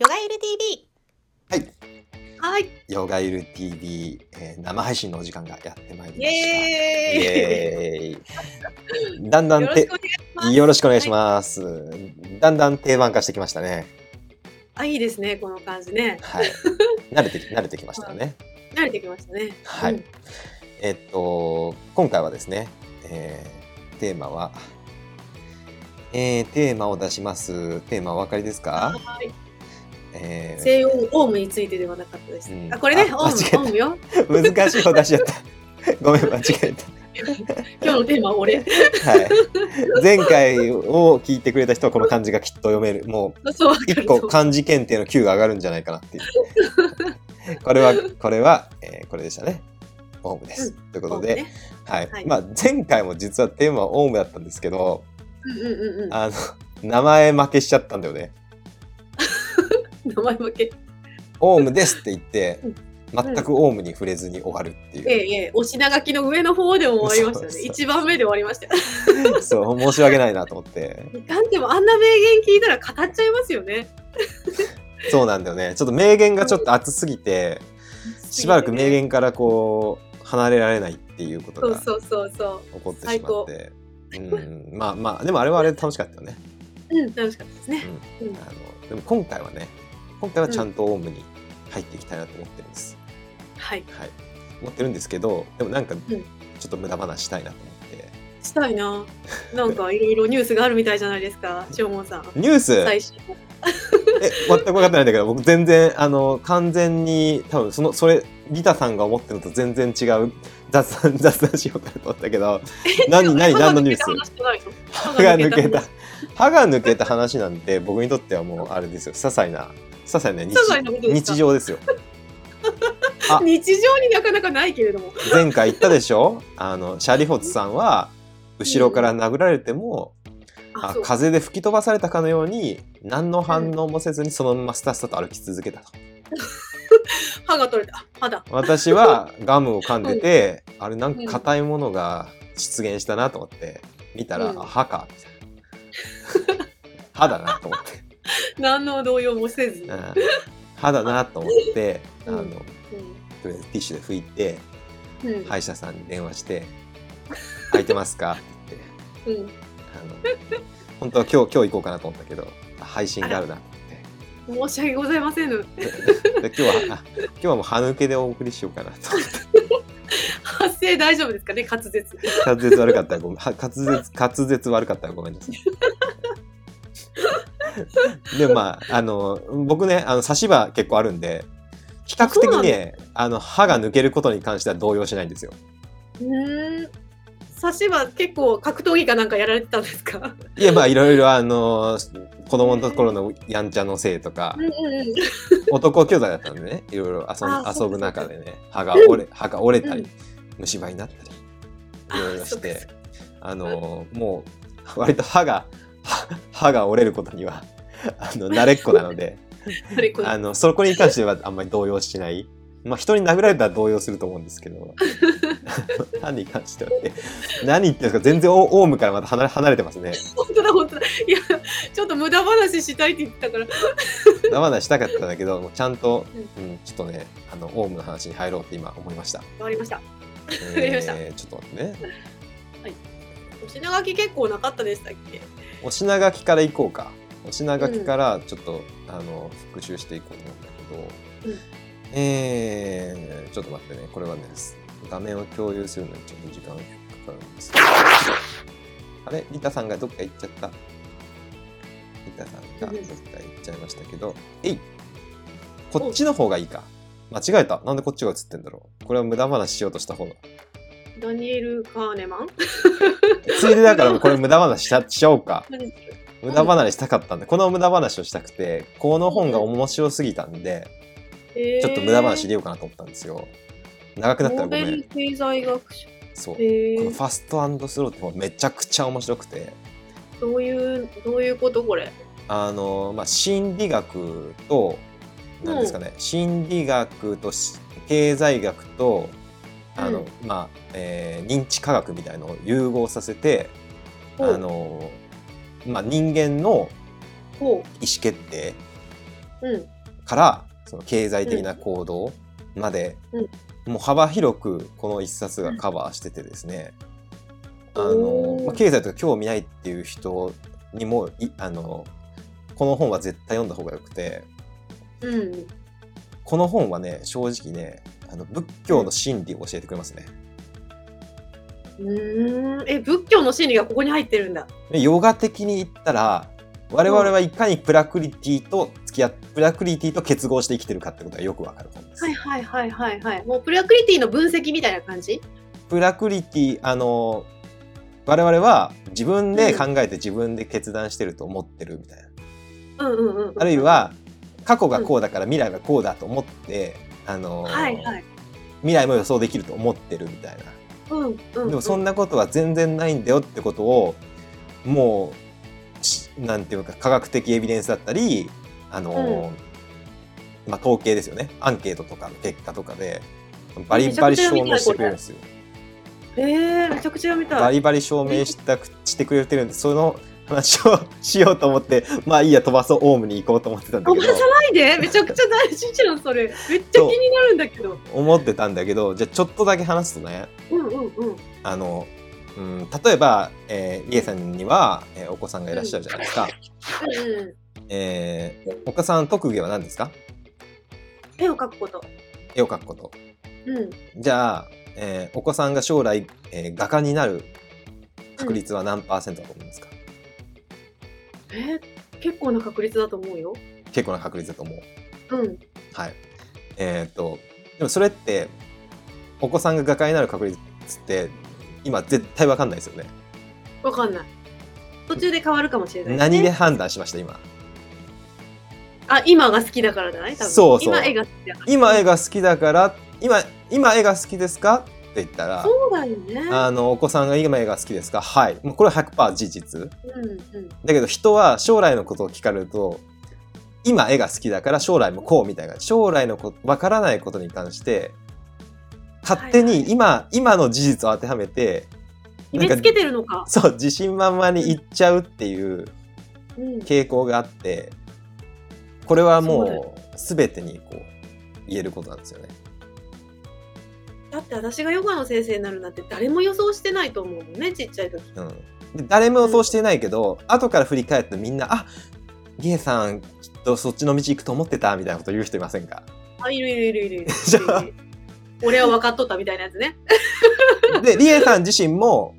ヨガエル TV。はい。はい。ヨガイル TV、えー生配信のお時間がやってまいりイました。だんだんよろしてくお願いします。よろしくお願いします。だんだん定番化してきましたね。あ、いいですね、この感じね。はい。慣れてき、慣れてきましたよね。慣れてきましたね。はいうんえっと、今回はですね、えーテーマは、えーテーマを出します。テーマお分かりですか？はい。えー西洋オウムについてではなかったです。うんあ、これね、あオウムオウムよ。難しい方出しちゃった。ごめん、間違えた。今日のテーマは俺。はい。前回を聞いてくれた人はこの漢字がきっと読める。もそう、一。個漢字検定の Q が上がるんじゃないかなっていう。これは、これは、えーこれでしたね。オウムです。ということで、ねはい。はいまあ、前回も実はテーマはオウムだったんですけど、うんうんうんうん。あの、名前負けしちゃったんだよね。名前負け。オウムですって言ってうん、全くオウムに触れずに終わるっていう。ええええ、お品書きの上の方でも終わりましたよね。一番目で終わりましたよ。そう、申し訳ないなと思って。なんでもあんな名言聞いたら語っちゃいますよね。そうなんだよね。ちょっと名言がちょっと熱すぎて、しばらく名言からこう、離れられないっていうことがそうそうそうそ起こってしまって。うん、まあまあ、でもあれはあれで楽しかったよね。う。うん、楽しかったですね。うんあのでも今回はね、今回はちゃんとオウムに入っていきたいなと思ってるんです。はい。はい。思ってるんですけど、でもなんか、んちょっと無駄話したいなと思って。したいな。なんかいろいろニュースがあるみたいじゃないですか、しょうもんさん。ニュース？最新の。え全く分かってないんだけど僕全然あの完全に多分そのそれリタさんが思ってるのと全然違う雑談 雑談しようかなと思ったけど何何何のニュース？歯歯が抜けた話 歯が抜けた話なんて僕にとってはもうあれですよ些細な些細な日些細なことですか？日常ですよ。あ。日常になかなかないけれども。前回言ったでしょ？あのシャリホツさんは後ろから殴られても、あそう。風で吹き飛ばされたかのように何の反応もせずにそのままスタスタと歩き続けたと。歯が取れた。あ歯だ。私はガムを噛んでて、あれなんか硬いものが出現したなと思って見たら、うん。あ歯か。みたいな。歯だなと思って、何の動揺もせず。うん歯だなと思って、うんあのとりあえずティッシュで拭いてうん。うん。歯医者さんに電話して「空いてますか?」って言ってうん。あの本当は今日今日行こうかなと思ったけどあ配信があるなって。申し訳ございません。で今日はあ今日はもう歯抜けでお送りしようかなと思って発声大丈夫ですかね、滑舌。滑舌悪かったらごめんは滑舌滑舌悪かったらごめんなさい。でもまああの僕ねあの差し歯結構あるんで比較的ねあの歯が抜けることに関しては動揺しないんですよ。うー。ん。差し歯結構格闘技かなんかやられてたんですか？いやまあいろいろあの子供の頃のやんちゃのせいとかうんうんうん。男兄弟だったんでねいろいろ遊遊ぶ中でね歯が折れ歯が折れたり、うん。虫歯になったりいろいろしてあのもう割と歯が歯歯が折れることには あの慣れっこなのであのそこに関してはあんまり動揺しない。まあ人に殴られたら動揺すると思うんですけど 歯に関してはね何言ってるんですか？全然オオウムからまた離れ離れてますね。本当だ本当だ。いや、ちょっと無駄話したいって言ってたから。生話したかったんだけどもうちゃんと、うん、ちょっとねあのオウムの話に入ろうって今思いました。わかりました。えかりましたーちょっと待ってね。お品書き結構なかったでしたっけ？お品書きからいこうか。お品書きからちょっと、あの復習していこうと思うんだけど、うんえー、ちょっと待ってね、これはね、画面を共有するのにちょっと時間がかかるんですけど。あれ？リタさんがどっか行っちゃった？リタさんがどっか行っちゃいましたけど、えいこっちの方がいいか。間違えた。なんでこっちが映ってんだろう。これは無駄話しようとした方が。ダニエル・カーネマン？ついでだからこれ無駄話しちゃしちゃおうか。何無駄話したかったんで、この無駄話をしたくて、この本が面白すぎたんで、えーちょっと無駄話入れようかなと思ったんですよ。長くなったらごめん。経済学賞。そう。えーこのファストスローって本めちゃくちゃ面白くて、どういう、どういうことこれ？あの、まあ、心理学と、なんですかね、心理学とし経済学と、あの、まあ、えー認知科学みたいのを融合させて、あの、まあ、人間のほ意思決定うん。からその経済的な行動まで、もう幅広くこの一冊がカバーしててですね、あのまあ、経済とか興味ないっていう人にもいあのこの本は絶対読んだ方がよくて。うん。この本はね正直ねあの仏教の真理を教えてくれますね。うーん。え、仏教の真理がここに入ってるんだ。でヨガ的に言ったら我々はいかにプラクリティと付き合っプラクリティと結合して生きてるかってことがよくわかる本です。はいはいはいはいはい。もうプラクリティの分析みたいな感じ？プラクリティあの我々は自分で考えて自分で決断してると思ってるみたいな、うんうんうん。あるい、は過去がこうだから未来がこうだと思って、あのはいはい。未来も予想できると思ってるみたいなうんうん。でもそんな、なことは全然ないんだよってことをもうしなんていうか科学的エビデンスだったりあの、まあ、統計ですよねアンケートとかの結果とかでバリバリ証明してくれるんですよ。えー、めちゃくちゃ読みたい。バリバリ証明したくしてくれてるんでその話をしようと思ってまあいいや飛ばそうオウムに行こうと思ってたんだけど飛ばさないでめちゃくちゃ大事じゃん、それ。めっちゃ気になるんだけど。思ってたんだけどじゃあちょっとだけ話すとねうんうんうん。あの、うん、例えば、えー、リエさんには、えーお子さんがいらっしゃるじゃないですか。うんうん。えーお子さん特技は何ですか？絵を描くこと。絵を描くこと。うん。じゃあ、えーお子さんが将来、えー画家になる確率は何パーセントだと思いますか、えー、結構な確率だと思うよ。結構な確率だと思う。うん。はい。えーっと、でもそれって、お子さんが画家になる確率って、今絶対わかんないですよね。わかんない。途中で変わるかもしれない、ね。何で判断しました、今？あ、今が好きだからじゃない？多分そうそう今絵が好きだから。今絵が好きだから、今、今絵が好きですか？って言ったら、そうだよね。あの、お子さんが今絵が好きですか？はい。もうこれは100%事実。うんうん。だけど人は将来のことを聞かれると、今絵が好きだから将来もこうみたいな、将来のこと、わからないことに関して、勝手はいはいに今、今の事実を当てはめて、決めつけてるのか。そう、自信満々に言っちゃうっていううん。傾向があって、これはもう全てにこう言えることなんですよね。だって私がヨガの先生になるなんて誰も予想してないと思うもんね、ちっちゃい時。うん。で誰も予想してないけど、後から振り返ってみんな、あゲイさんきっとそっちの道行くと思ってたみたいなこと言う人いませんか？あ、いるいるいるいるいる じゃあ俺は分かっとったみたいなやつね。で、リエさん自身も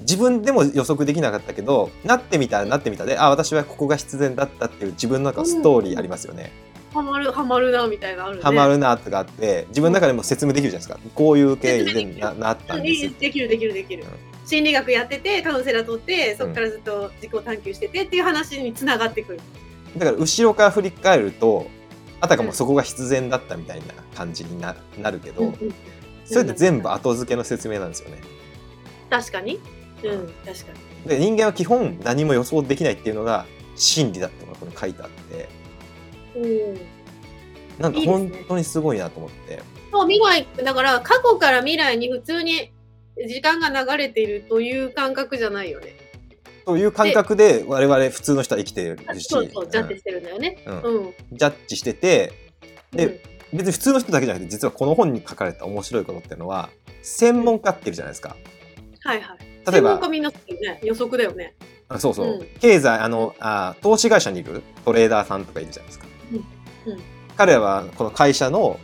自分でも予測できなかったけど、なってみたらなってみたで、あ、私はここが必然だったっていう自分の中のストーリーありますよね。ハマる、ハマるな、みたいなのあるね。ハマるなとかあって、自分の中でも説明できるじゃないですか。こういう経緯でななったんです。できるできるできる。心理学やってて、カウンセラー取って、そこからずっと自己探求しててっていう話につながってくる。だから後ろから振り返ると、あたかもそこが必然だったみたいな感じにななるけど、うんうんそれって全部後付けの説明なんですよね。確かに。うん、確かに。で人間は基本何も予想できないっていうのが真理だってここに書いてあってなんか本当にすごいなと思ってそう未来だから過去から未来に普通に時間が流れているという感覚じゃないよね。という感覚で我々普通の人は生きてるしそうそう、ジャッジしてるんだよね。うんうん。ジャッジしててでうん別に普通の人だけじゃなくて実はこの本に書かれた面白いことっていうのは専門家っているじゃないですか。はいはい。例えば専門家みんなね、予測だよね。あそうそう、うん経済あのあ投資会社にいるトレーダーさんとかいるじゃないですか。うんうん彼らはこの会社の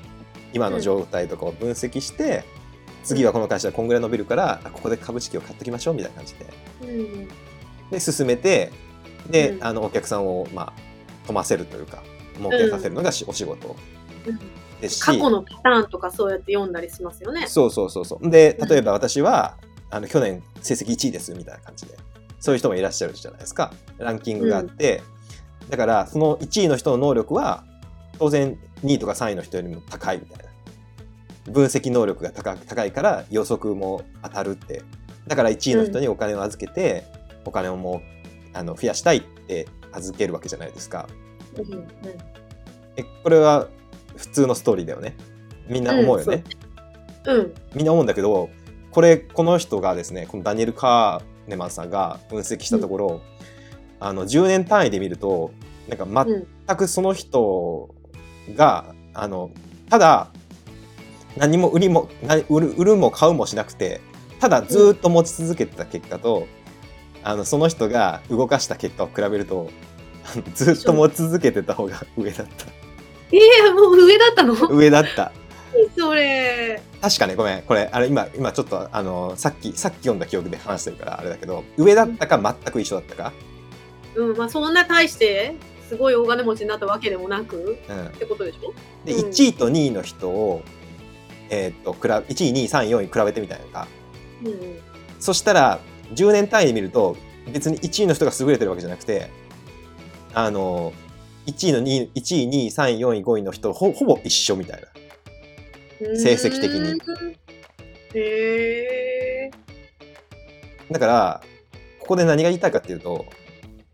今の状態とかを分析して、次はこの会社はこんぐらい伸びるからあここで株式を買っときましょうみたいな感じで。うん。で進めてで、うん。あのお客さんをまあ飛ませるというか儲けさせるのがし、お仕事。うん。ですし。過去のパターンとかそうやって読んだりしますよね。そうそうそうそう。で例えば私は、あの去年成績1位ですみたいな感じでそういう人もいらっしゃるじゃないですか。ランキングがあって、だからその1位の人の能力は当然2位とか3位の人よりも高いみたいな。分析能力が高高いから予測も当たるって。だから1位の人にお金を預けて、お金をもうあの増やしたいって預けるわけじゃないですか。うんうん。えこれは普通のストーリーだよね。みんな思うよね、うん。みんな思うんだけどこれこの人がですねこのダニエル・カーネマンさんが分析したところ、あの10年単位で見るとなんかうん。全くその人があのただ何も売りもな売る売るも買うもしなくてただずーっと持ち続けてた結果と、あのその人が動かした結果を比べると ずーっと持ち続けてた方が上だったええもう上だったの？上だったそれ。確かねごめんこれあれ今今ちょっとあのさっきさっき読んだ記憶で話してるからあれだけど上だったか全く一緒だったか、うん、まあそんな大して、すごい大金持ちになったわけでもなく、うん、ってことでしょ？で、うん1位と2位の人を、えーっと比べ1位2位3位4位比べてみたいなのかうんうん。そしたら10年単位で見ると別に1位の人が優れてるわけじゃなくてあの1位の2位1位2位3位4位5位の人ほほぼ一緒みたいな成績的に。へえ。だからここで何が言いたいかっていうと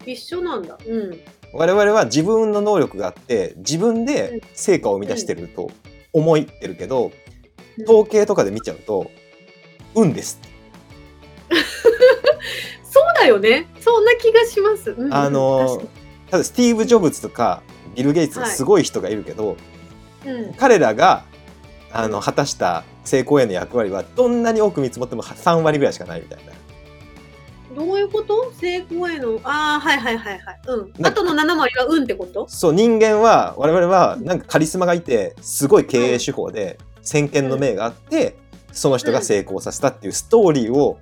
一緒なんだ。うん。我々は自分の能力があって自分で成果を生み出してると思ってるけど、うん統計とかで見ちゃうと運です そうだよね。そんな気がします。うんあのただスティーブ・ジョブズとかビル・ゲイツすごい人がいるけど、にうん。彼らがあの果たした成功への役割はどんなに多く見積もっても3割ぐらいしかないみたいな。どういうこと？成功への？ああ、はいはいはいはい。うん。なあとの7割は運ってこと？そう人間は我々はなんかカリスマがいてすごい経営手法で先見の明があってその人が成功させたっていうストーリーを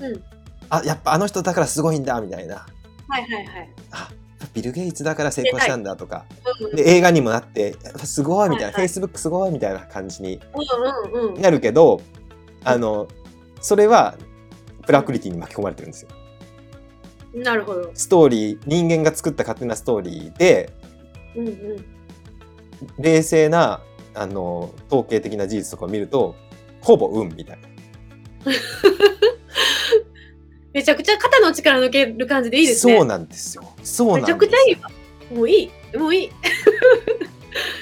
うん。あやっぱあの人だからすごいんだみたいなはいはいはい。あビル・ゲイツだから成功したんだとかうんで映画にもなってすごいみたいな、はいはい Facebook すごいみたいな感じにうんうんうん。なるけどあのそれはプラクリティに巻き込まれてるんですよ。なるほど。ストーリー人間が作った勝手なストーリーでうんうん。冷静なあの統計的な事実とかを見るとほぼ運みたいな。めちゃくちゃ肩の力抜ける感じでいいですね。そうなんですよ。そうなんですめちゃくちゃいいわ。もういい。もういい。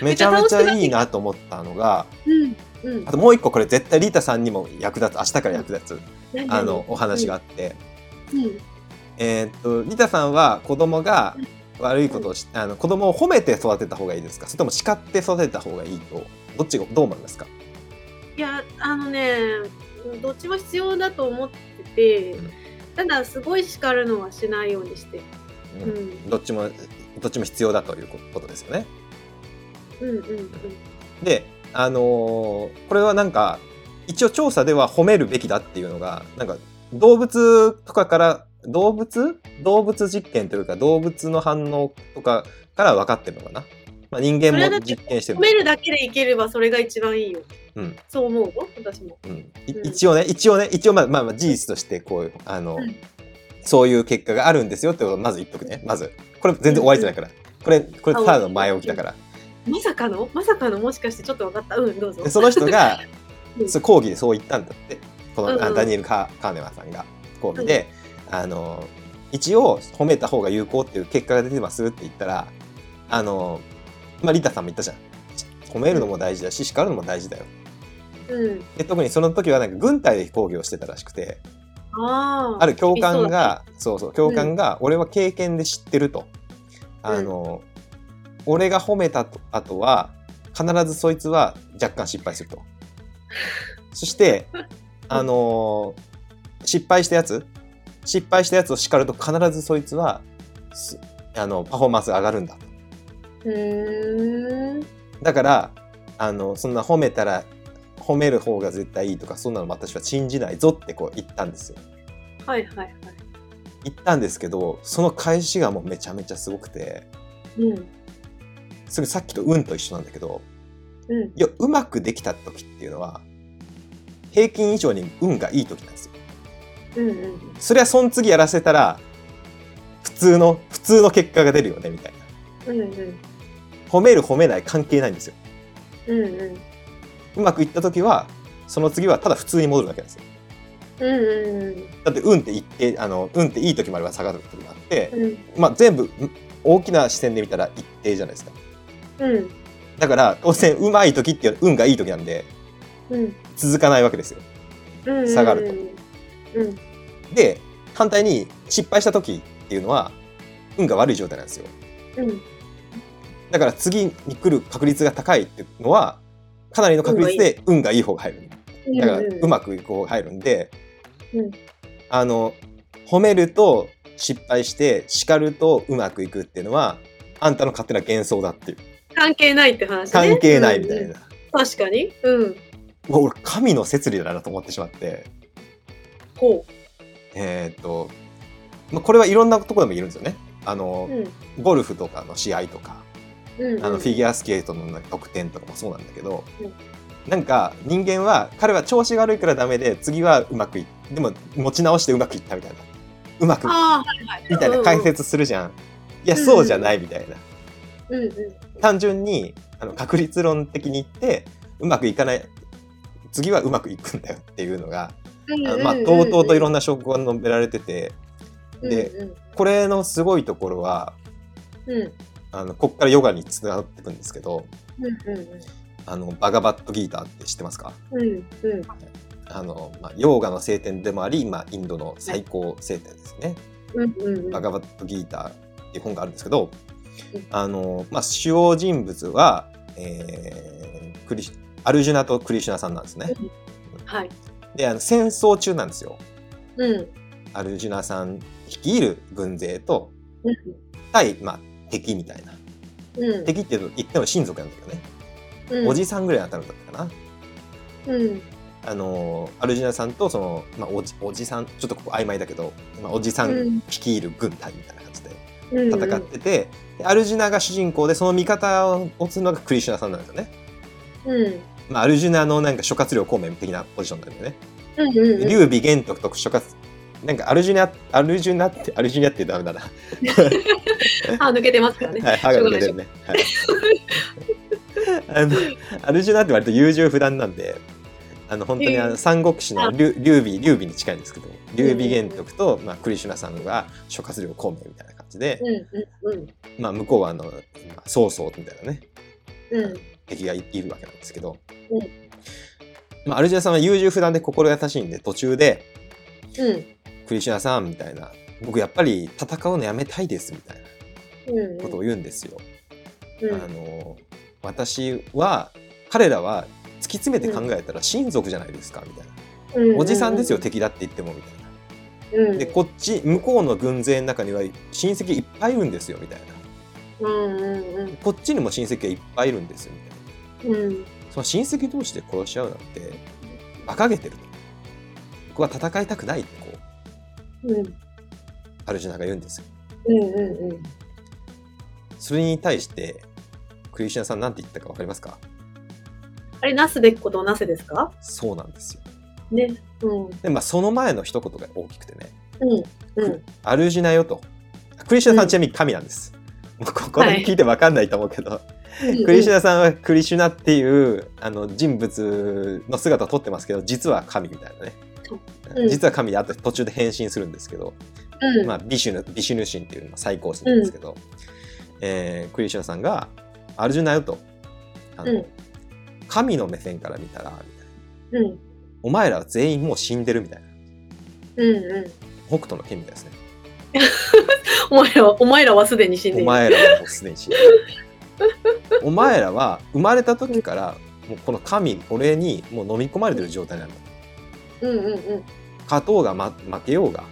めちゃめちゃいいなと思ったのがうん。うんあ。ともう一個これ絶対リータさんにも役立つ明日から役立つ何？あのお話があって、うん。えーっとリタさんは子供が悪いことをしあの子供を褒めて育てた方がいいですか？それとも叱って育てた方がいいとどっちがどう思いますか、いや、あのね、どっちも必要だと思っててうん、ただ、すごい叱るのはしないようにして。ううんん。どっちもどっちも必要だということですよね。うんうんうん。であのーこれはなんか一応調査では褒めるべきだっていうのがなんか動物とかから動物？動物実験というか動物の反応とかから分かってるのかな、まあ、人間も実験してる褒めるだけでいければそれが一番いいよ。うん。そう思うよ、私も。うん、一応ね一応ね一応まあまあまあ事実としてこういうあの、うん。そういう結果があるんですよってことをまず言っとくね。まず。これ全然終わりじゃないから、これこれただの前置きだからまさかの？まさかの？もしかしてちょっと分かった？うん、どうぞ。で。その人が うん。講義でそう言ったんだって。この、うんうん。あダニエル・カカーネマンさんが講義で、あの一応褒めた方が有効っていう結果が出てますって言ったらあの、まあ、リタさんも言ったじゃん。褒めるのも大事だし叱るのも大事だよ。うん。で特にその時はなんか軍隊で講義をしてたらしくてああ。ある教官がそうそう教官が、俺は経験で知ってると。あの、俺が褒めたと後は必ずそいつは若干失敗するとそして あの失敗したやつ失敗したやつを叱ると必ずそいつはすあのパフォーマンスが上がるんだ。だからあのそんな褒めたら褒める方が絶対いいとかそんなの私は信じないぞってこう言ったんですよはいはいはい。言ったんですけどその返しがもうめちゃめちゃすごくてうん。それさっきと運と一緒なんだけどうん。いやうまくできた時っていうのは平均以上に運がいい時なんですようんうん。それはその次やらせたら普通の普通の結果が出るよねみたいなうんうん。褒める褒めない関係ないんですようんうん。うまくいった時はその次はただ普通に戻るだけなんですようんうんだって運ってあの運っていい時もあれば下がる時もあって、うん。まあ、全部ん大きな視点で見たら一定じゃないですかうん。だから当然うまい時っていうのは運がいい時なんでうん。続かないわけですようん。下がるとうん。で反対に失敗した時っていうのは運が悪い状態なんですようん。だから次に来る確率が高いっていうのはかなりの確率で運がいい方が入るだからうまくいく方が入るんで、うんあの褒めると失敗して叱るとうまくいくっていうのはあんたの勝手な幻想だっていう関係ないって話ね。関係ないみたいな、うんうん確かに。うん。俺神の摂理だなと思ってしまってほえーっと、まあ、これはいろんなところでも言えるんですよねあのう。、うん。ゴルフとかの試合とかうん、あのフィギュアスケートの得点とかもそうなんだけど、うんなんか人間は彼は調子が悪いからダメで次はうまくいでも持ち直してうまくいったみたいなうまくああ、はいはい。みたいな解説するじゃん、いやうんそうじゃないみたいな、うんうん。単純にあの確率論的に言ってうまくいかない次はうまくいくんだよっていうのが、まあ、とうとうといろんな、な証拠が述べられててでうんこれのすごいところはあのここからヨガにつながっていくんですけどうんあのバガバットギーターって知ってますか？うんうん。うんあの、まあ、ヨーガの聖典でもあり、まあ、インドの最高聖典ですね。うんうんうん。バガバットギーターっていう本があるんですけどうん、あの、まあ、主要人物は、えークリシアルジュナとクリシュナさんなんですね。はい。で、あの戦争中なんですよ。うんアルジュナさん率いる軍勢とうん対、まあ、敵みたいな。うん敵って言っても親族なんだけどね。うんおじさんぐらいに当たるんだったかな。うんあのアルジュナさんとその、まあ、おじおじさんちょっとここ曖昧だけど、まあ、おじさうんん率いる軍隊みたいな感じでうん戦ってて、でアルジュナが主人公でその味方をするのがクリシュナさんなんですよね。うんまあ、アルジュナのなんか諸葛亮孔明的なポジションなんだよね。うんうんうん劉備玄徳と諸葛なんかアルジュナアルジュナってアルジュナってダメだな。歯抜けてますからね。はい、歯が抜けてるね。はい。あのアルジュナって割と優柔不断なんで。あの本当にあえーの三国志の劉劉備劉備に近いんですけど劉備玄徳と、まあ、クリシュナさんが諸葛亮孔明みたいな感じで、うんうんまあ、向こうはあのまあ曹操みたいなね。うん。うん敵がいいるわけなんですけど、うん。まあ、アルジュナさんは優柔不断で心優しいんで途中でうん。クリシュナさんみたいな僕やっぱり戦うのやめたいですみたいなうん。ことを言うんですよ。うん。あの私は彼らは突き詰めて考えたら親族じゃないですかみたいな、うん。おじさんですよ敵だって言ってもみたいな。うんでこっち向こうの軍勢の中には親戚いっぱいいるんですよみたいな。うんうんうんこっちにも親戚がいっぱいいるんですよみたいな。うんその親戚同士で殺し合うなんて馬鹿げてると。僕は戦いたくないってこううんアルジュナが言うんですよ。うんうんうんそれに対してクリシュナさんなんて言ったかわかりますか？あれ、なすべきことなせですか？そうなんですよ。ね。うん。でまあその前の一言が大きくてねうん。うん。アルジュナよと。クリシュナさんちなみに神なんです。もうここで聞いてわかんないと思うけど、クリシュナさんはクリシュナっていうあの人物の姿をとってますけど実は神みたいなね、うん実は神であと途中で変身するんですけど、うん。まあ、ビシュヌビシュヌ神っていう最高神なんですけど、えークリシュナさんが「アルジュナよ」とあの、うん神の目線から見たらみたいなうん。お前らは全員もう死んでるみたいなうんうん。北斗の剣みたいですね お前らは、お前らはすでに死んでいる。お前らはもうすでに死んでるお前らは生まれた時からもうこの神俺にもう飲み込まれてる状態なんだうんうんうん。勝とうが、ま、負けようが、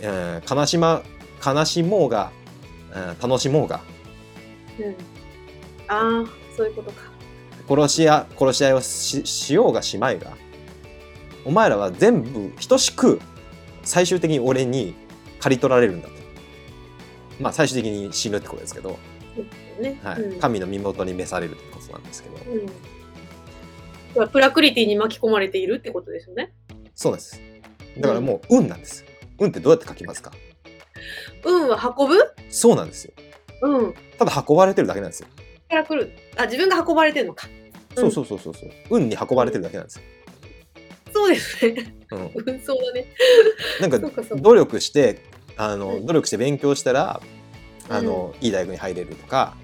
えー悲しま悲しもうが、えー楽しもうがうん。ああ、そういうことか。殺しや殺し合いをししようがしまいがお前らは全部等しく最終的に俺に刈り取られるんだとまあ最終的に死ぬってことですけど、ね。はいうん。神の身元に召されるってことなんですけどうん。プラクリティに巻き込まれているってことですよね。そうですだからもう運なんです運ってどうやって書きますか？運は運ぶ？そうなんですようん。ただ運ばれてるだけなんですよ、から来る。あ、自分が運ばれてるのか。うんそうそうそうそうそう運に運ばれてるだけなんですよ、そうですね。うん、運送だね。なんか努力してあの、うん努力して勉強したらあの、いい大学に入れるとか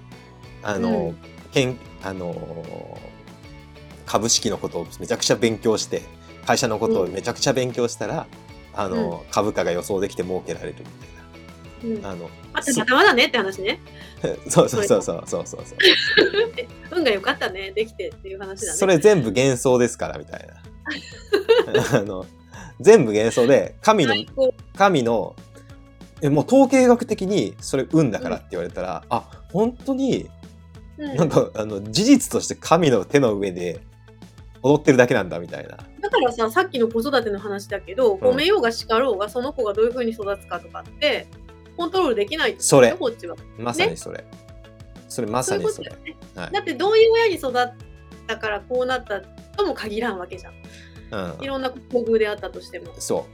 あの、うん。けんあの株式のことをめちゃくちゃ勉強して会社のことをめちゃくちゃ勉強したら、あの株価が予想できて儲けられるみたいうん。あのあたまたまだねって話ね。そうそうそうそう。そうそうそう 運が良かったね、できてっていう話だね。それ全部幻想ですからみたいな あの全部幻想で神の最高。神のえもう統計学的にそれ運だからって言われたら、あ本当にうん。なんかあの事実として神の手の上で踊ってるだけなんだみたいな。だからさ、さっきの子育ての話だけど、褒めようが叱ろうが、その子がどういうふうに育つかとかって、コントロールできないってことそれ。こっちは。まさにそれ、それまさにそれ。だよね。はい。だって、どういう親に育ったからこうなったとも限らんわけじゃん。うん。いろんな境遇であったとしても。そ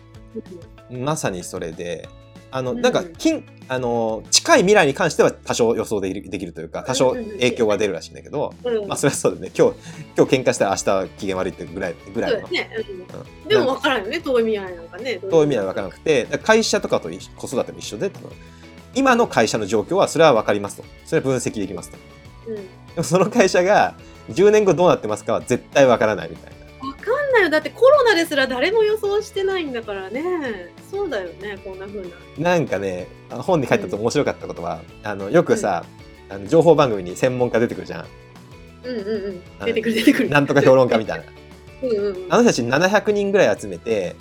う。まさにそれで。あの、うん。なんか近あの近い未来に関しては多少予想できるできるというか多少影響が出るらしいんだけど、うんまあそれはそうだね。今日今日喧嘩したら明日機嫌悪いってぐらいぐらいうのね。うん。でも分からんよね、遠い未来なんかね。どういう意味なのか分からなくて会社とかと子育ても一緒で多分今の会社の状況はそれは分かりますと。それは分析できますと。うん。でもその会社が10年後どうなってますかは絶対分からないみたいな分かんないよ。だってコロナですら誰も予想してないんだからね。そうだよね、こんな風な。なんかね本に書いた面白かったことは、あのよくさ、あの情報番組に専門家出てくるじゃんうんうんうん。あ出てくる出てくる。なんとか評論家みたいな うんうんうん。あの人たち700人ぐらい集めて、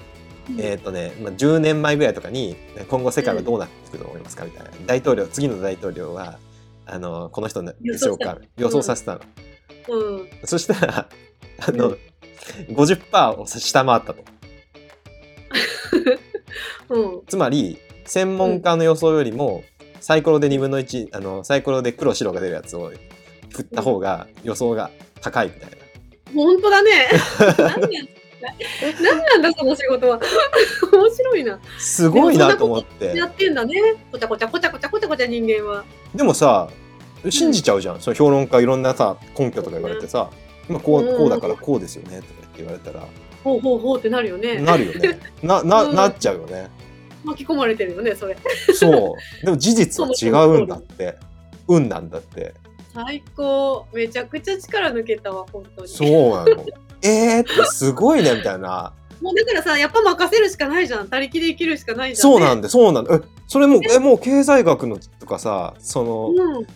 うんえっ、とね、まあ、10年前ぐらいとかに今後世界はどうなっていくと思いますかみたいな大統領次の大統領はあのこの人でしょうか予予想さ想させたの、うん。そしたらあの、うん50%を下回ったと うん。つまり専門家の予想よりもサイコロで2分の1あのサイコロで黒白が出るやつを振った方が予想が高いみたいな。本当だね。何なんだ何なんだその仕事は。面白いな。すごいなと思ってやってんだね。こちゃこちゃこちゃこちゃこちゃこちゃ人間は。でもさ信じちゃうじゃん、その評論家いろんなさ根拠とか言われてさ、今こうこうだからこうですよねとか言って言われたら、ほうほうほうってなるよね。なるよね。な な,、うん。なっちゃうよね。巻き込まれてるよね、それ。そう。でも事実は違うんだって。運なんだって。最高。めちゃくちゃ力抜けたわ、本当に。そうなの。えーってすごいねみたいな。もうだからさ、やっぱ任せるしかないじゃん。他力で生きるしかないじゃん、そうなんだそうなんだえそれもえもう経済学のとかさその、うん。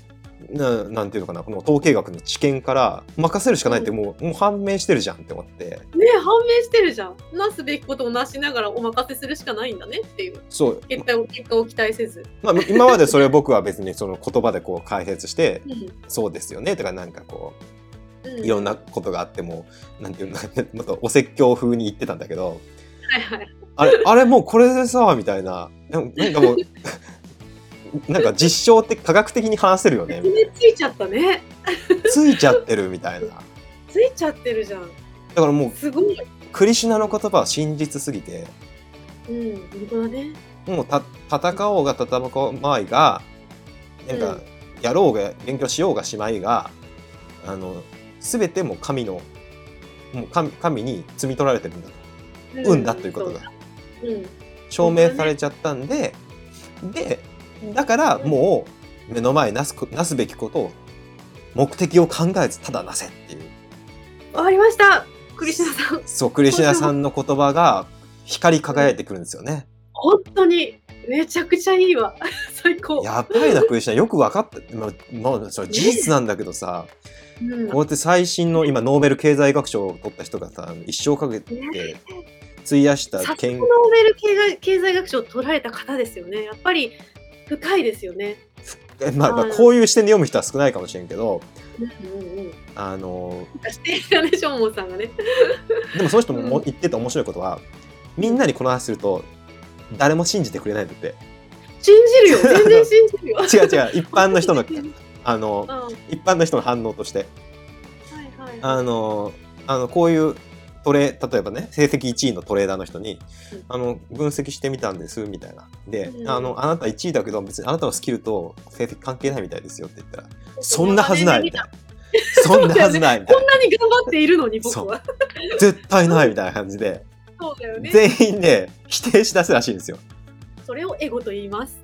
ななんていうのかなこの統計学の知見から任せるしかないってもう,、もう判明してるじゃんって思ってね判明してるじゃん。なすべきことをなしながらお任せするしかないんだねっていう。そう、結果を結果を期待せず。まあ、今までそれを僕は別にその言葉でこう解説してうんそうですよねとかなんかこうういろんなことがあってもなんていうの もっとお説教風に言ってたんだけどはいはい。あれあれもうこれでさみたいななんかもうなんか実証って科学的に話せるよねみたいねついちゃったね。なついちゃってるみたいなついちゃってるじゃん。だからもうすごい。クリシュナの言葉は真実すぎてうん、本当だね。もうた戦おうが戦うまいがなんかうんやろうが勉強しようがしまいがあの全てもう神のもう神神に摘み取られてるんだと運だということが。うん。証明されちゃったんで、でだからもう目の前なすこなすべきことを目的を考えずただなせっていうわかりました。クリシュナさん。そうクリシュナさんの言葉が光り輝いてくるんですよね。本当に。めちゃくちゃいいわ。最高。やばいなクリシュナよく分かった、まあまあ、それ事実なんだけどさ、うんこうやって最新の今ノーベル経済学賞を取った人がさ一生かけて費やした研ノーベル経済経済学賞を取られた方ですよね。やっぱり深いですよね。えまあ、まあはいこういう視点で読む人は少ないかもしれんけどうんうんうん。あのーモンさんがね。でもその人も言ってた面白いことはみんなにこの話すると誰も信じてくれないんだって信じるよ。全然信じるよ。違う違う一般の人の うん。あのは一般の人の反応としていはい。あのあのこういうトレ例えばね成績1位のトレーダーの人にうんあの分析してみたんですみたいなで、うんあのあなた1位だけど別にあなたのスキルと成績関係ないみたいですよって言ったらそんなはずないみたいなそんなはずないみたいなこんなに頑張っているのに僕は。絶対ないみたいな感じでそうだよね。全員で否定しだすらしいんですよそれをエゴと言います。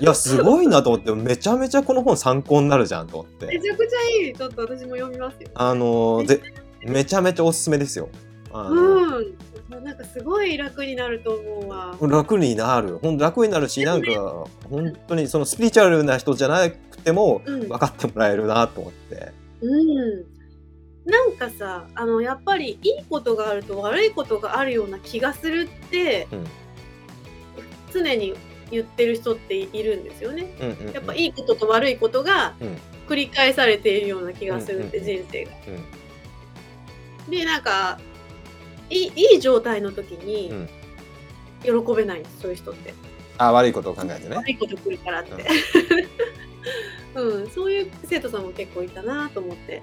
いやすごいなと思ってめちゃめちゃこの本参考になるじゃんと思ってめちゃくちゃいい。ちょっと私も読みますよ。あのぜめちゃめちゃおすすめですようん。なんかすごい楽になると思うわ。楽になるほんと楽になるしなんか本当にそのスピリチュアルな人じゃなくてもうん分かってもらえるなと思って、うん。なんかさ、あの、やっぱりいいことがあると悪いことがあるような気がするって、うん常に言ってる人っているんですよね。うんうんうんやっぱいいことと悪いことがうん繰り返されているような気がするって、うん人生が。うんで、なんか、いいいい状態の時にうん。喜べないんです、そういう人って。あ悪いことを考えてね。悪いこと来るからって。うん、そういう生徒さんも結構いたなと思って。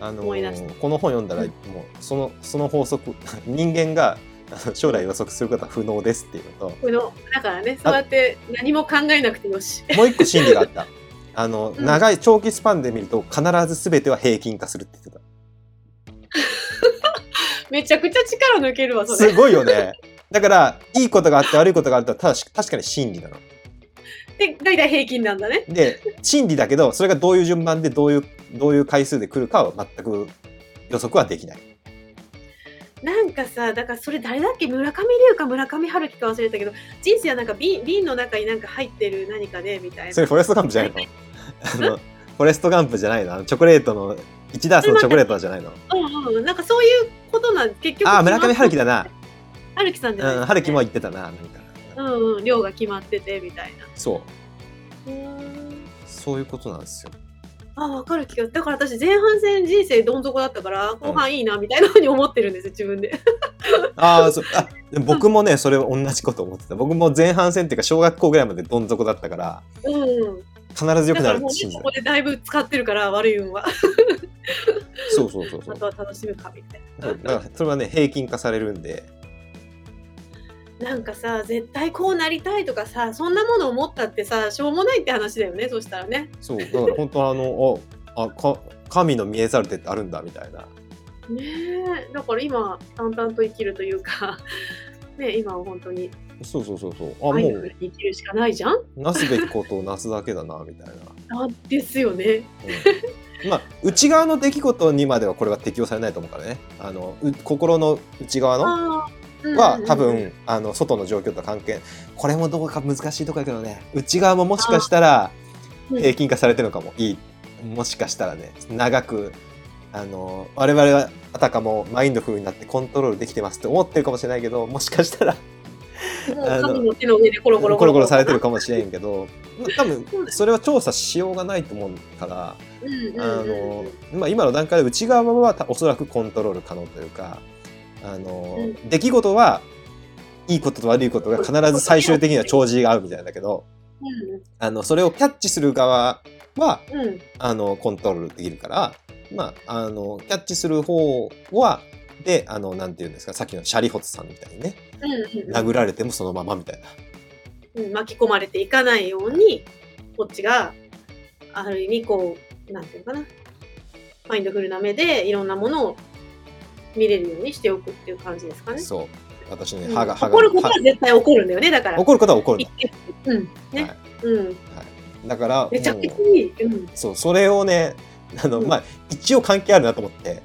あの思い出しこの本読んだら、うん。もうそのその法則人間が将来予測することは不能ですっていうのと。このだからね、そうやって何も考えなくてよし。もう一個真理があった。あの、うん。長い長期スパンで見ると必ず全ては平均化するって言ってめちゃくちゃ力抜けるわ、たそれ。すごいよねだからいいことがあって悪いことがあったら確か確かに真理なので、大体平均なんだね。で真理だけどそれがどういう順番でどういうどういう回数で来るかは全く予測はできないなんかさ、だからそれ誰だっけ村上龍か村上春樹か忘れたけど、人生はなんか瓶瓶の中になんか入ってる何かでみたいな。それフォレストガンプじゃないの？あのフォレストガンプじゃないの？あのチョコレートの1ダースのチョコレートじゃないの？うんうん、なんかそういうことなん結局。ああ村上春樹だな。春樹さんじゃない、うん、春樹も言ってたななんかうんうん、量が決まっててみたいな。そう。うー。んそういうことなんですよ。あ、わかる気がだから私前半戦人生どん底だったから後半いいなみたいなふうに思ってるんですよ自分で。ああそう。あ僕もねそれ同じこと思ってた。僕も前半戦っていうか小学校ぐらいまでどん底だったからうん。うん。必ず良くなるって信じた。ここでだいぶ使ってるから悪い運は。そうそうそうそう。あとは楽しむかみたいな。だからそれはね平均化されるんで。なんかさ絶対こうなりたいとかさそんなものを持ったってさしょうもないって話だよねそしたらね。そう。だから本当あの ああか神の見えざる手ってあるんだみたいな。ねえ。だから今淡々と生きるというか ね今は本当に。そうそうそうそう。あもう。生きるしかないじゃん？なすべきことをなすだけだなみたいな、あですよね。うんまあ内側の出来事にまではこれは適用されないと思うからね。あのう心の内側のは多。分あの外の状況と関係。これもどうか難しいとこやけどね。内側ももしかしたらうん。平均化されてるのかも。いい。もしかしたらね。長くあの我々はあたかもマインドフルになってコントロールできてますって思ってるかもしれないけどもしかしたらもうあの神の手の上でコロコロコロコロ。されてるかもしれんけど。多分それは調査しようがないと思うからあの、まあ、今の段階で内側はたおそらくコントロール可能というかあの、う出来事はいいことと悪いことが必ず最終的には帳尻が合うみたいだけどあのそれをキャッチする側はうん。うんあのコントロールできるから、まあ、あのキャッチする方はであのなんていうんですかさっきのシャリホツさんみたいにねうんうん。殴られてもそのままみたいな。うん巻き込まれていかないようにこっちがある意味こうなんていうのかな。マインドフルな目でいろんなものを見れるようにしておくっていう感じですかね。そう。私ねうん。歯が歯が怒ることは歯絶対起こるんだよねだから。怒ることは怒るうん。ね、はい。うん。だからめちゃくちもゃいい。うん。うそうそれをねあの、うん。まあ一応関係あるなと思って。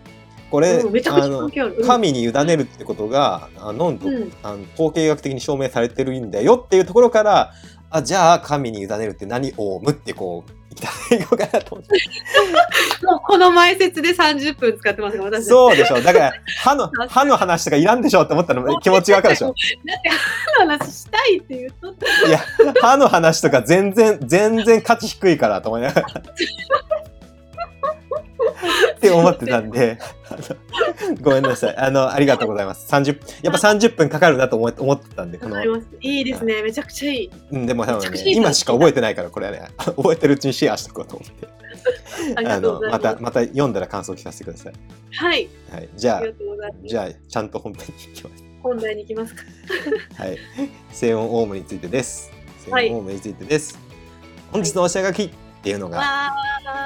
これ、うんあの神に委ねるってことがあのうん。あの統計学的に証明されてるんだよっていうところからあじゃあ神に委ねるって何オウムってこういきたいのかなと思って。もうこの前説で30分使ってますが私。そうでしょ。だから歯の歯の話とかいらんでしょって思ったの。気持ちわかるでしょ。だって歯の話したいって言うといや歯の話とか全然全然価値低いからと思いながらって思ってたんで。ごめんなさい。あのありがとうございます。30やっぱ30分かかるなと思思ってたんでこの。いいですね。めちゃくちゃいい。うんでも多分ね今しか覚えてないからこれはね。覚えてるうちにシェアしておこうと思って。あのます。たまた読んだら感想聞かせてください。はい。はい。じゃあじゃあちゃんと本編に行きます。本題に行きますか。はい。静音オウムについてです。静はい。音オウムについてです、本日のお品書きっていうのが。わ